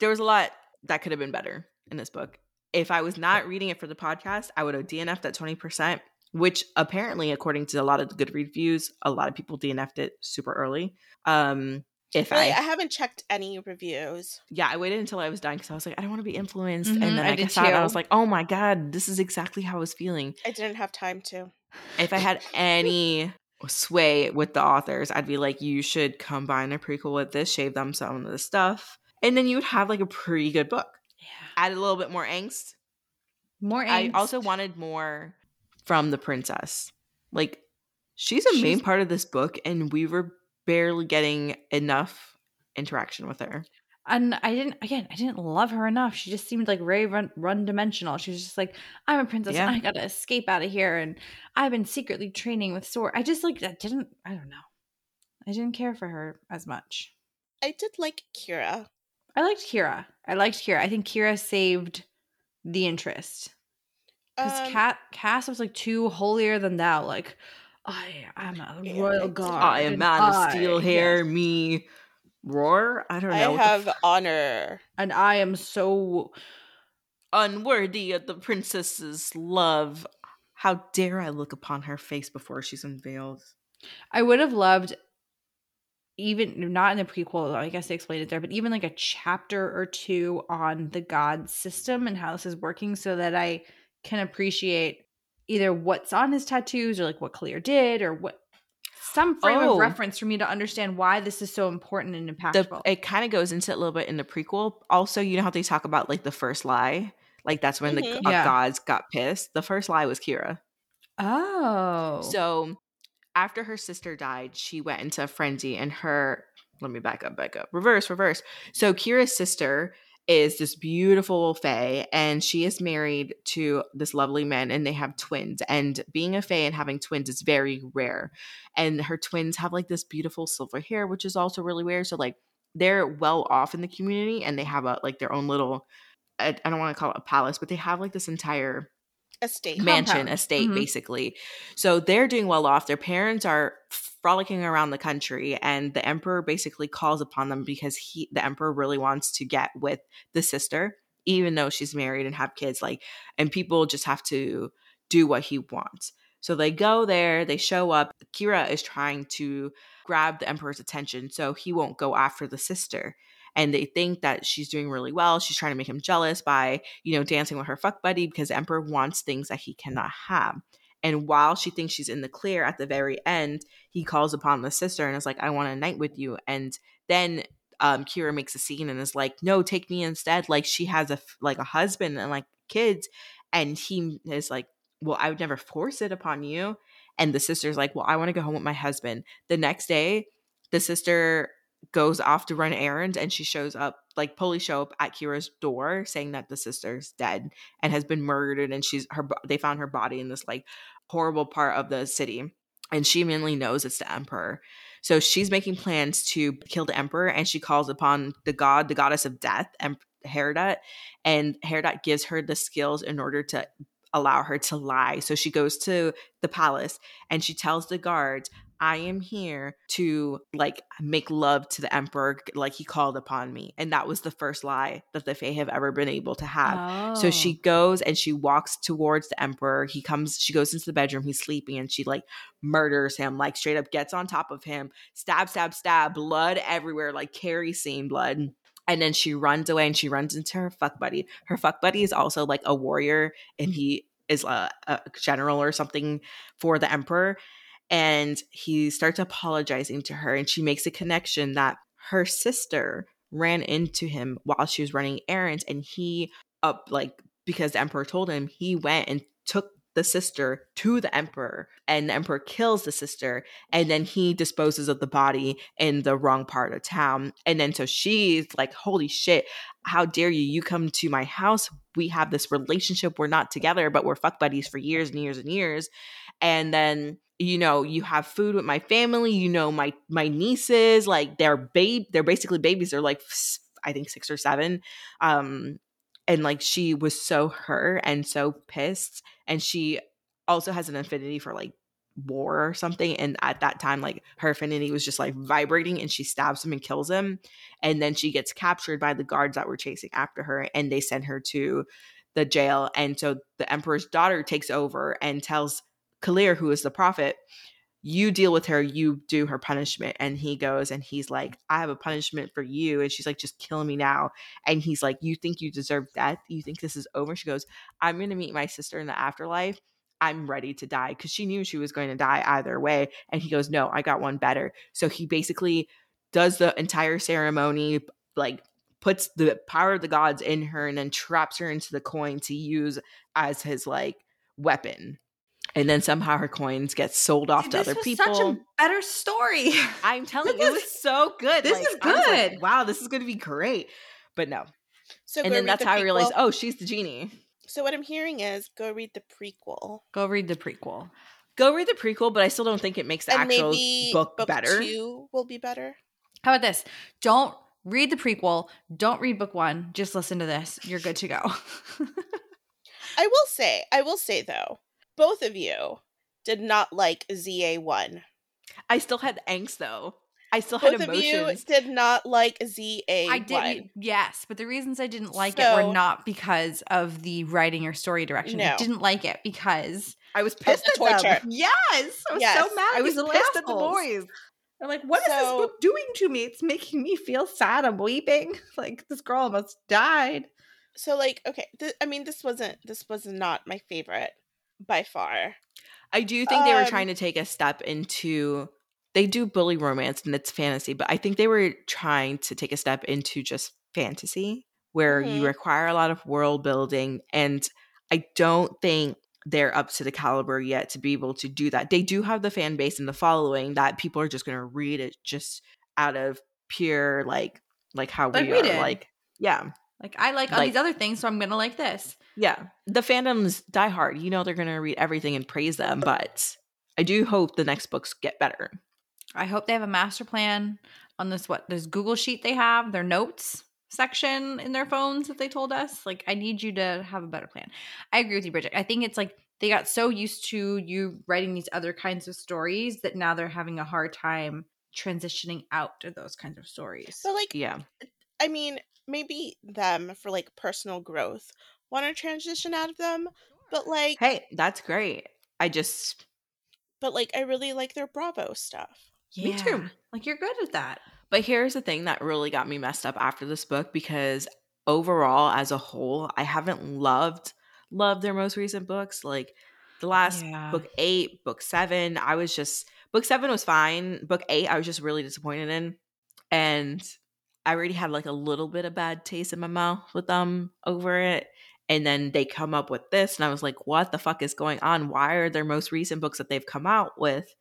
There was a lot that could have been better in this book. If I was not reading it for the podcast, I would have DNF'd at 20%, which apparently, according to a lot of the good reviews, a lot of people DNF'd it super early. Um, if I I, haven't checked any reviews. yeah, I waited until I was done because I was like, I don't want to be influenced. Mhm, and then I I, it, I was like, oh my God, this is exactly how I was feeling. I didn't have time to. if I had any sway with the authors, I'd be like, you should combine a prequel with this, shave them some of the stuff, and then you would have like a pretty good book. Yeah. Add a little bit more angst. More angst. I also wanted more from the princess. Like, she's a main part of this book, and we were barely getting enough interaction with her. and I didn't again, I didn't love her enough. She just seemed like very run, run dimensional. She was just like, I'm a princess Yeah. and I gotta escape out of here and I've been secretly training with sword. I just like I didn't I don't know. I didn't care for her as much. I did like Kira. I liked Kira. I liked Kira. I think Kira saved the interest. Because Um, Cat Cass was like too holier than thou. Like, I am a Yeah, royal guard. I am man of steel I- hair, yes, me roar. I don't know. the have f- honor. and I am so unworthy of the princess's love. How dare I look upon her face before she's unveiled? I would have loved even not in the prequel, I guess they explained it there, but even like a chapter or two on the god system and how this is working so that I can appreciate either what's on his tattoos or like what Kalir did or what some frame Oh. of reference for me to understand why this is so important and The, impactful. it kind of goes into it a little bit in the prequel. Also, you know how they talk about like the first lie? Like that's when the Mhm. uh, Yeah. gods got pissed. The first lie was Kira. oh. So after her sister died, she went into a frenzy and her let me back up, back up. Reverse, reverse. So Kira's sister is this beautiful fae and she is married to this lovely man and they have twins. And being a fae and having twins is very rare. And her twins have like this beautiful silver hair, which is also really rare. So like they're well off in the community and they have a like their own little I, I don't want to call it a palace, but they have like this entire Estate. mansion Compound. estate Mhm. basically so they're doing well off their parents are frolicking around the country and the emperor basically calls upon them because he the emperor really wants to get with the sister even though she's married and have kids like and people just have to do what he wants so they go there they show up kira is trying to grab the emperor's attention so he won't go after the sister and they think that she's doing really well she's trying to make him jealous by you know dancing with her fuck buddy because emperor wants things that he cannot have. And while she thinks she's in the clear at the very end he calls upon the sister and is like i want a night with you. And then um kira makes a scene and is like no take me instead. Like she has a, like a husband and like kids and he is like well i would never force it upon you. And the sister's like, Well, I want to go home with my husband. The next day, the sister goes off to run errands and she shows up like police show up at Kira's door saying that the sister's dead and has been murdered and she's her they found her body in this like horrible part of the city and she immediately knows it's the emperor. So she's making plans to kill the emperor and she calls upon the god the goddess of death and Herodot and Herodot gives her the skills in order to allow her to lie. So she goes to the palace and she tells the guards I am here to like make love to the emperor like he called upon me. And that was the first lie that the Fae have ever been able to have. Oh. So she oh. goes and she walks towards the emperor. He comes, she goes into the bedroom, he's sleeping, and she like murders him, like straight up gets on top of him, stab, stab, stab, blood everywhere, like Carrie scene blood. And then she runs away and she runs into her fuck buddy. Her fuck buddy is also like a warrior and he is a, a general or something for the emperor and he starts apologizing to her and she makes a connection that her sister ran into him while she was running errands and he up like because the emperor told him he went and took the sister to the emperor and the emperor kills the sister and then he disposes of the body in the wrong part of town. And then so she's like holy shit how dare you? You come to my house. We have this relationship. We're not together but we're fuck buddies for years and years and years. And then you know you have food with my family you know my my nieces like they're babe they're basically babies they're like i think six or seven um and like she was so hurt and so pissed and she also has an affinity for like war or something and at that time like her affinity was just like vibrating and she stabs him and kills him and then she gets captured by the guards that were chasing after her and they send her to the jail and so the emperor's daughter takes over and tells Kalir, who is the prophet, you deal with her, you do her punishment. And he goes and he's like, I have a punishment for you. And she's like, just kill me now. And he's like, You think you deserve death? You think this is over? She goes, I'm going to meet my sister in the afterlife. I'm ready to die because she knew she was going to die either way. And he goes, No, I got one better. So he basically does the entire ceremony, like puts the power of the gods in her and then traps her into the coin to use as his like weapon and then somehow her coins get sold off Dude, to this other was people. Such a better story. I'm telling you, it was so good. this Like, is was like, good. wow, this is going to be great. But no. So and then that's the how I realized, oh, she's the genie. So what I'm hearing is go read the prequel. Go read the prequel. Go read the prequel, but I still don't think it makes the and actual maybe book, book better. two will be better. How about this? Don't read the prequel. Don't read book one. Just listen to this. You're good to go. I will say, I will say though, both of you did not like ZA1. I still had angst though. I still had Both of you emotions. did not like ZA1. I did, yes, but the reasons I didn't like it were not because of the writing or story direction. I didn't like it because I was pissed the at them. torture. yes, I was Yes. so mad. I was these little pissed at the boys. I'm like, what is So- this book doing to me? It's making me feel sad. I'm weeping. Like this girl almost died. So like, okay, th- I mean, this wasn't this was not my favorite by far. I do think they were Um, trying to take a step into they do bully romance and it's fantasy, but I think they were trying to take a step into just fantasy where you Mhm. require a lot of world building and I don't think they're up to the caliber yet to be able to do that. They do have the fan base and the following that people are just going to read it just out of pure like like how Like we we are did. like yeah. Like I like all Like- these other things, so I'm gonna like this. Yeah, the fandoms die hard. You know they're going to read everything and praise them, but I do hope the next books get better. I hope they have a master plan on this what this Google sheet they have, their notes section in their phones that they told us. Like I need you to have a better plan. I agree with you, Bridget. I think it's like they got so used to you writing these other kinds of stories that now they're having a hard time transitioning out to those kinds of stories. But like, Yeah, I mean, maybe them for like personal growth want to transition out of them, but like, hey, that's great. I just but like, I really like their Bravo stuff. me too. Yeah. Like you're good at that. But here's the thing that really got me messed up after this book because overall, as a whole, I haven't loved loved their most recent books. Like the last Yeah. book eight, book seven, I was just book seven was fine. Book eight, I was just really disappointed in, and I already had like a little bit of bad taste in my mouth with them over it. And then they come up with this, and I was like, what the fuck is going on? Why are their most recent books that they've come out with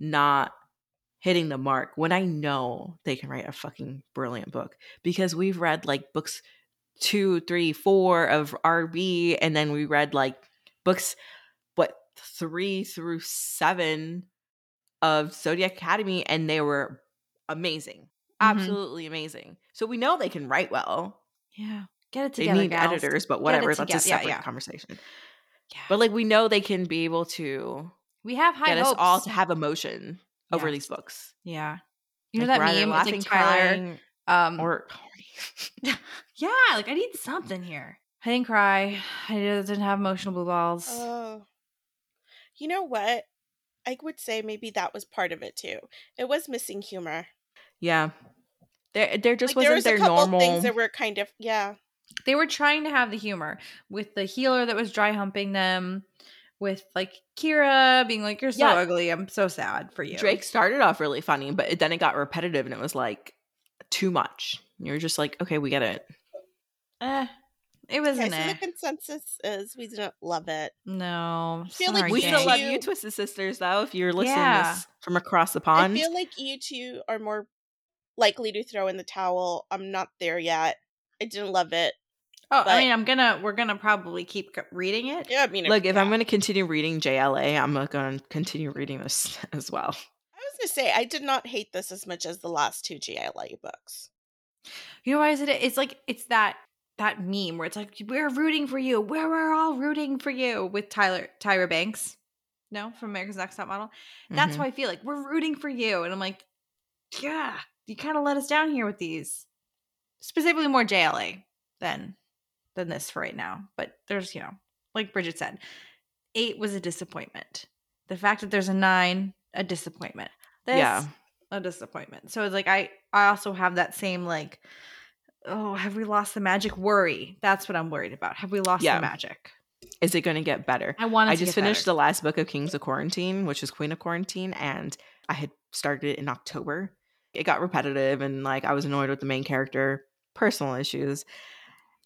not hitting the mark when I know they can write a fucking brilliant book? Because we've read like books two, three, four of RB, and then we read like books, what, three through seven of Zodiac Academy, and they were amazing. Mhm. Absolutely amazing. So we know they can write well. Yeah. Get it together. They together, need gals. editors, but whatever. That's a together. Yeah, separate yeah. conversation. Yeah. But like we know they can be able to we have high get us hopes. all to have emotion over these books. yeah. You know Like, that we're either meme? It's laughing, like Tyler. crying, Um, or yeah, like I need something here. I didn't cry. I didn't have emotional blue balls. Oh. You know what? I would say maybe that was part of it too. It was missing humor. Yeah. There, there just like, wasn't was their a couple normal. things that were kind of yeah. they were trying to have the humor with the healer that was dry humping them, with like Kira being like, "You're so Yeah. ugly. I'm so sad for you." Drake started off really funny, but it, then it got repetitive and it was like too much. You're just like, okay, we get it. Eh, it was Okay, an so eh. the consensus is we didn't love it. No, feel like We Okay. still love you, Twisted Sisters, though. If you're listening Yeah. this from across the pond, I feel like you two are more likely to throw in the towel. I'm not there yet. I didn't love it. Oh, but- I mean, I'm gonna we're gonna probably keep reading it. Yeah, I mean, look, if I'm going to continue reading JLA, I'm to continue reading this as well. I was gonna say I did not hate this as much as the last two JLA books. You know why is it? It's like it's that that meme where it's like we're rooting for you. Where we're all rooting for you with Tyler Tyra Banks. No, from America's Next Top Model. That's Mhm. why I feel like we're rooting for you, and I'm like, yeah, you kind of let us down here with these, specifically more JLA than than this for right now. But there's you know, like Bridget said, eight was a disappointment. The fact that there's a nine, a disappointment. This, Yeah. a disappointment. So it's like I I also have that same like oh, have we lost the magic worry? That's what I'm worried about. Have we lost Yeah. the magic? Is it going to get better? I want I just finished the last book of Kings of Quarantine, which is Queen of Quarantine, and I had started it in October. It got repetitive and like I was annoyed with the main character, personal issues.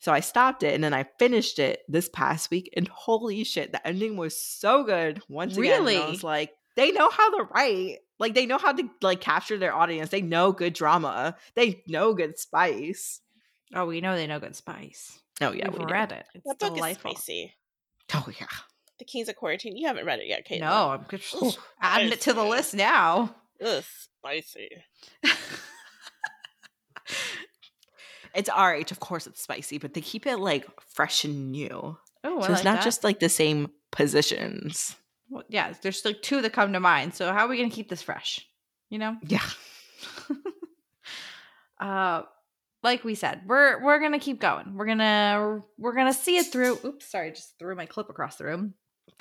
So I stopped it and then I finished it this past week and holy shit, the ending was so good. Once again, and I was like, they know how to write. Like they know how to like capture their audience. They know good drama. They know good spice. Oh, we know they know good spice. Oh yeah, We've we do. read it. It's That book delightful. is spicy. Oh yeah. The Kings of Quarantine. You haven't read it yet, Kate. No, I'm good. Ooh, adding it to the list now. Ugh, spicy. It's RH, of course it's spicy, but they keep it like fresh and new. Oh, so it's not just like the same positions. well, yeah. There's like two that come to mind. So how are we gonna keep this fresh? You know. Yeah. uh like we said we're we're gonna keep going we're gonna we're gonna see it through oops sorry I just threw my clip across the room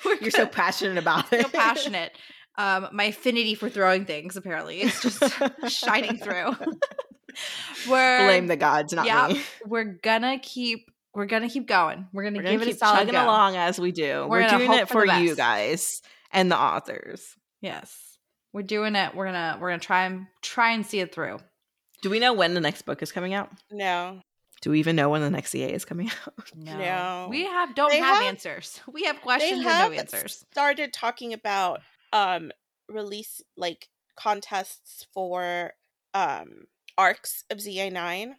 You're so passionate about it. so passionate um my affinity for throwing things apparently it's just shining through we're Blame the gods, not yeah, me. we're gonna keep we're gonna keep going we're gonna We're gonna give it a keep solid chugging go. along as we do. We're We're, doing it for for you guys and the authors. yes we're doing it we're gonna we're gonna try and try and see it through Do we know when the next book is coming out? No. Do we even know when the next ZA is coming out? no, No. we have don't have, have- answers we have They questions have and no answers started talking about um release like contests for um arcs of ZA9.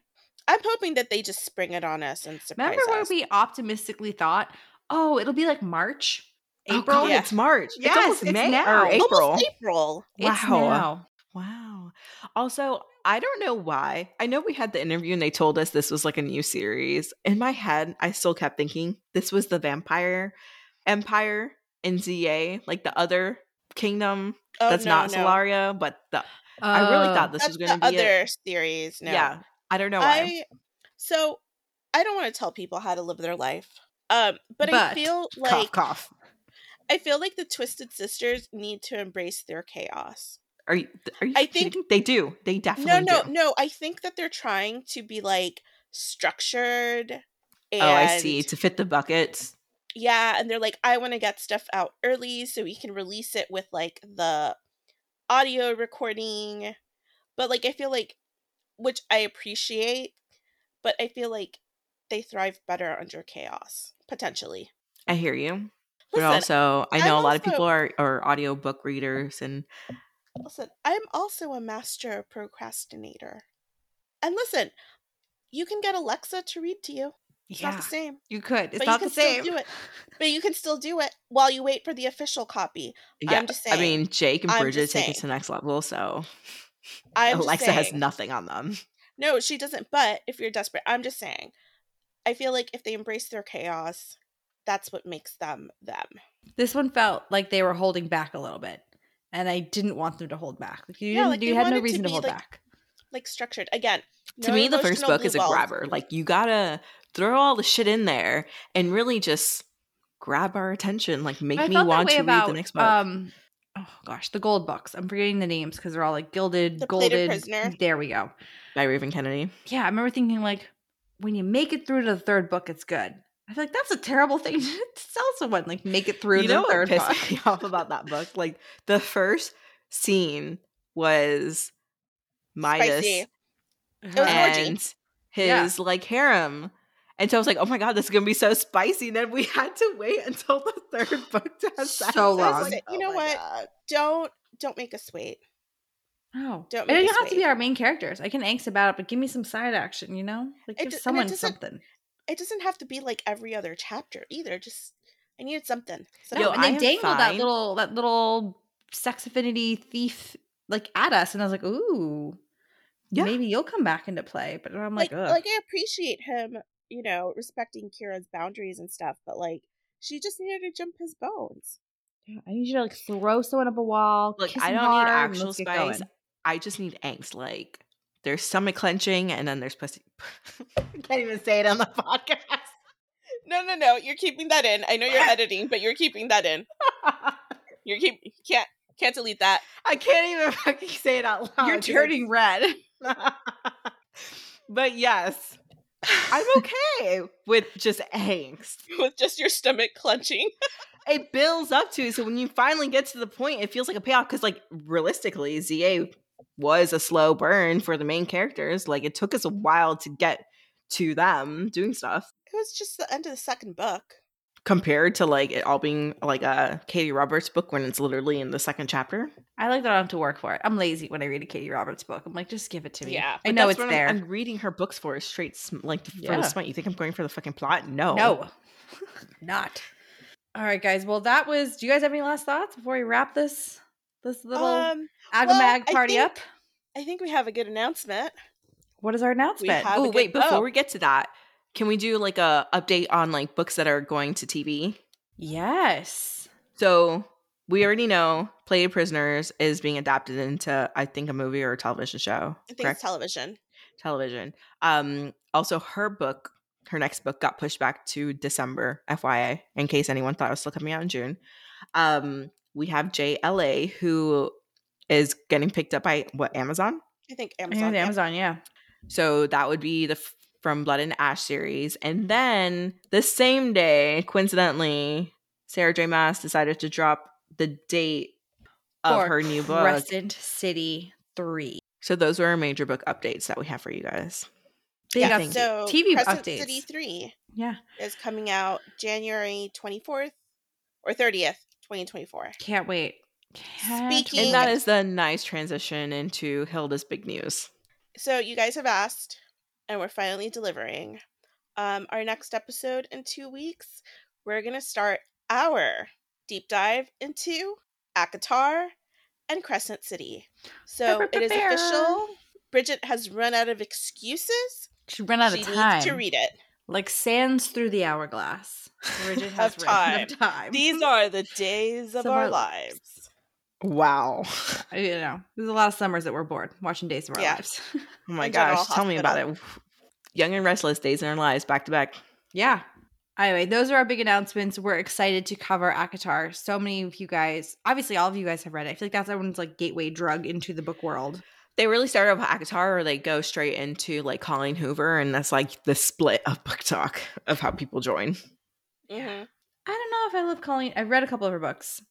I'm hoping that they just spring it on us and surprise Remember where us. we optimistically thought, oh, it'll be like March, Oh, April. God, Yeah. it's March. Yes, it's almost it's May now. or April. Almost April. It's Wow. now. Wow. Also, I don't know why. I know we had the interview and they told us this was like a new series. In my head, I still kept thinking this was the vampire empire in ZA, like the other kingdom Oh, that's no, not no. Solaria, but the I really Oh. thought this was going to be other it. series. No. Yeah. I don't know why. I so I don't want to tell people how to live their life. Um, but, I feel like cough. I feel like the Twisted Sisters need to embrace their chaos. Are you are you I think- kidding? they do. They No, definitely no, do. no. I think that they're trying to be like structured. And, Oh, I see. To fit the buckets. Yeah, and they're like, I want to get stuff out early so we can release it with like the audio recording. But like, I feel like, which I appreciate, but I feel like they thrive better under chaos. potentially. I hear you. But Listen, also, I know I'm a lot of people are, are audiobook readers and Listen, I'm also a master procrastinator. And listen, you can get Alexa to read to you. It's not Yeah, the same. you could. It's but not you the same. still do it. But you can still do it while you wait for the official copy. yeah. I'm just I mean, Jake and Bridget take it to the next level, so I'm Alexa has nothing on them. No, she doesn't. But if you're desperate, I'm just saying. I feel like if they embrace their chaos, that's what makes them them. This one felt like they were holding back a little bit, and I didn't want them to hold back. Like you, Yeah, didn't, like, you had no wanted to reason to, hold like, back. Like structured. Again, to me, the first book is a grabber. Like you gotta throw all the shit in there and really just grab our attention. Like make I me want to about, read the next book. Um, oh gosh, the gold books. I'm forgetting the names because they're all like gilded, The golded. Prisoner. There we go. by Raven Kennedy. Yeah, I remember thinking like, when you make it through to the third book, it's good. I feel like that's a terrible thing to tell someone. Like, make it through you the know what third pissed book. me off about that book? Like the first scene was Midas Spicy. It was and Yeah. his like harem. And so I was like, oh my god, this is gonna be so spicy. And then we had to wait until the third book to have sex. So I long. like, You know oh my what? God. Don't don't make us wait. Oh, Don't make it doesn't have to be our main characters. I can angst about it, but give me some side action. You know, like It give d- and it someone doesn't- something. It doesn't have to be like every other chapter either. Just I needed something. No, and I they am dangled that little that little sex affinity thief like at us, and I was like, ooh, Yeah. maybe you'll come back into play. But I'm like, like Ugh. like I appreciate him, you know, respecting Kira's boundaries and stuff, but like she just needed to jump his bones. Yeah, I need you to like throw someone up a wall. Look, I don't need hard, and actual let's spice. I just need angst. Like there's stomach clenching and then there's pussy. I can't even say it on the podcast. No, no, no. You're keeping that in. I know you're editing, but you're keeping that in. You're keep you can't can't delete that. I can't even fucking say it out loud. You're turning red. but yes, I'm okay with just angst. with just your stomach clenching. It builds up to so when you finally get to the point, it feels like a payoff because, like, realistically, ZA was a slow burn for the main characters. Like, it took us a while to get to them doing stuff It was just the end of the second book. Compared to like it all being like a Katee Roberts book when it's literally in the second chapter. I like that I don't have to work for it. I'm lazy when I read a Katee Roberts book. I'm like, just give it to me. Yeah, I know that's it's what there. I'm, I'm reading her books for is straight sm- like for Yeah. the smut. You think I'm going for the fucking plot? No, No, not. All right, guys. Well, that was. Do you guys have any last thoughts before we wrap this this little Um, Agamag well, I party think- up? I think we have a good announcement. What is our announcement? have a Oh good- wait, before oh. we get to that, can we do like a update on like books that are going to TV? yes. So we already know Plated Prisoners is being adapted into I think a movie or a television show. I think correct? it's television. television. Um, also, her book, her next book, got pushed back to December. FYI, in case anyone thought it was still coming out in June. Um, we have JLA who is getting picked up by what Amazon. I think Amazon. I think Amazon. yeah. So that would be the from Blood and Ash series, and then the same day, coincidentally, Sarah J. Maas decided to drop the date of For her new book. Crescent City Three. So those were our major book updates that we have for you guys. Big Yeah, update. so TV Crescent updates. City 3 Yeah. is coming out January 24th or 30th, 2024. Can't wait. Can't Speaking- And that is the nice transition into Hilda's big news. So you guys have asked, and we're finally delivering. Um, our next episode in two weeks, we're gonna start our deep dive into ACOTAR and Crescent City. So it is official. Bridget has run out of excuses. She ran out she of time. needs to read it. like sands through the hourglass. Bridget has Of run out of time. These are the days of Of our our lives. Wow. You know, there's a lot of summers that we're bored watching Days of Our Yeah. Lives. Oh my In General gosh. Tell me about it. Young and Restless Days in Our Lives back to back. yeah. Anyway, those are our big announcements. We're excited to cover ACOTAR. So many of you guys, obviously, all of you guys have read it. I feel like that's everyone's like gateway drug into the book world. They really started with ACOTAR or they go straight into like Colleen Hoover and that's like the split of BookTok of how people join. Mhm. I don't know if I love Colleen. I've read a couple of her books.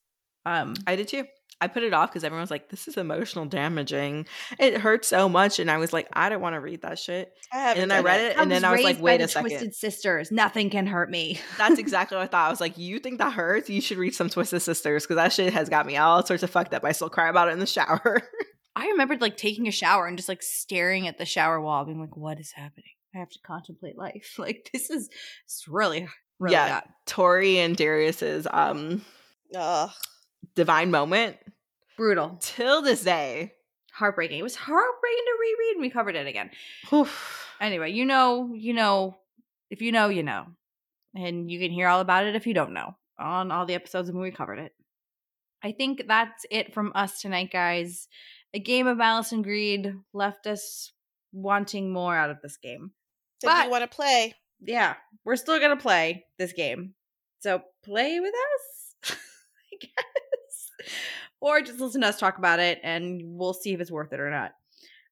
Um, I did too. I put it off because everyone's like, "This is emotional damaging." It hurt so much, and I was like, "I don't want to read that shit." I And then I read it, and then I was like, "Wait a second. Twisted Sisters. Nothing can hurt me. That's exactly what I thought. I was like, "You think that hurts? You should read some Twisted Sisters because that shit has got me all sorts of fucked up. I still cry about it in the shower." I remembered like taking a shower and just like staring at the shower wall, being like, "What is happening? I have to contemplate life. Like this is it's really, really Yeah. bad. Tory and Darius's um Ugh. Divine moment brutal, till this day. heartbreaking. It was heartbreaking to reread, and we covered it again. Oof. Anyway, you know, you know, if you know, you know, and you can hear all about it if you don't know on all the episodes when we covered it. I think that's it from us tonight, guys. A game of Malice and Greed left us wanting more out of this game. If But- you want to play, yeah, we're still gonna play this game. So play with us, I guess, or just listen to us talk about it, and we'll see if it's worth it or not.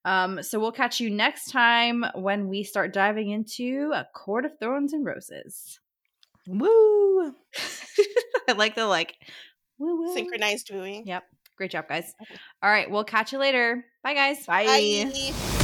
Um, so we'll catch you next time when we start diving into a Court of Thorns and Roses. Woo. I like the like woo woo. synchronized wooing. Yep, great job, guys. All right, we'll catch you later. Bye, guys. Bye. Bye.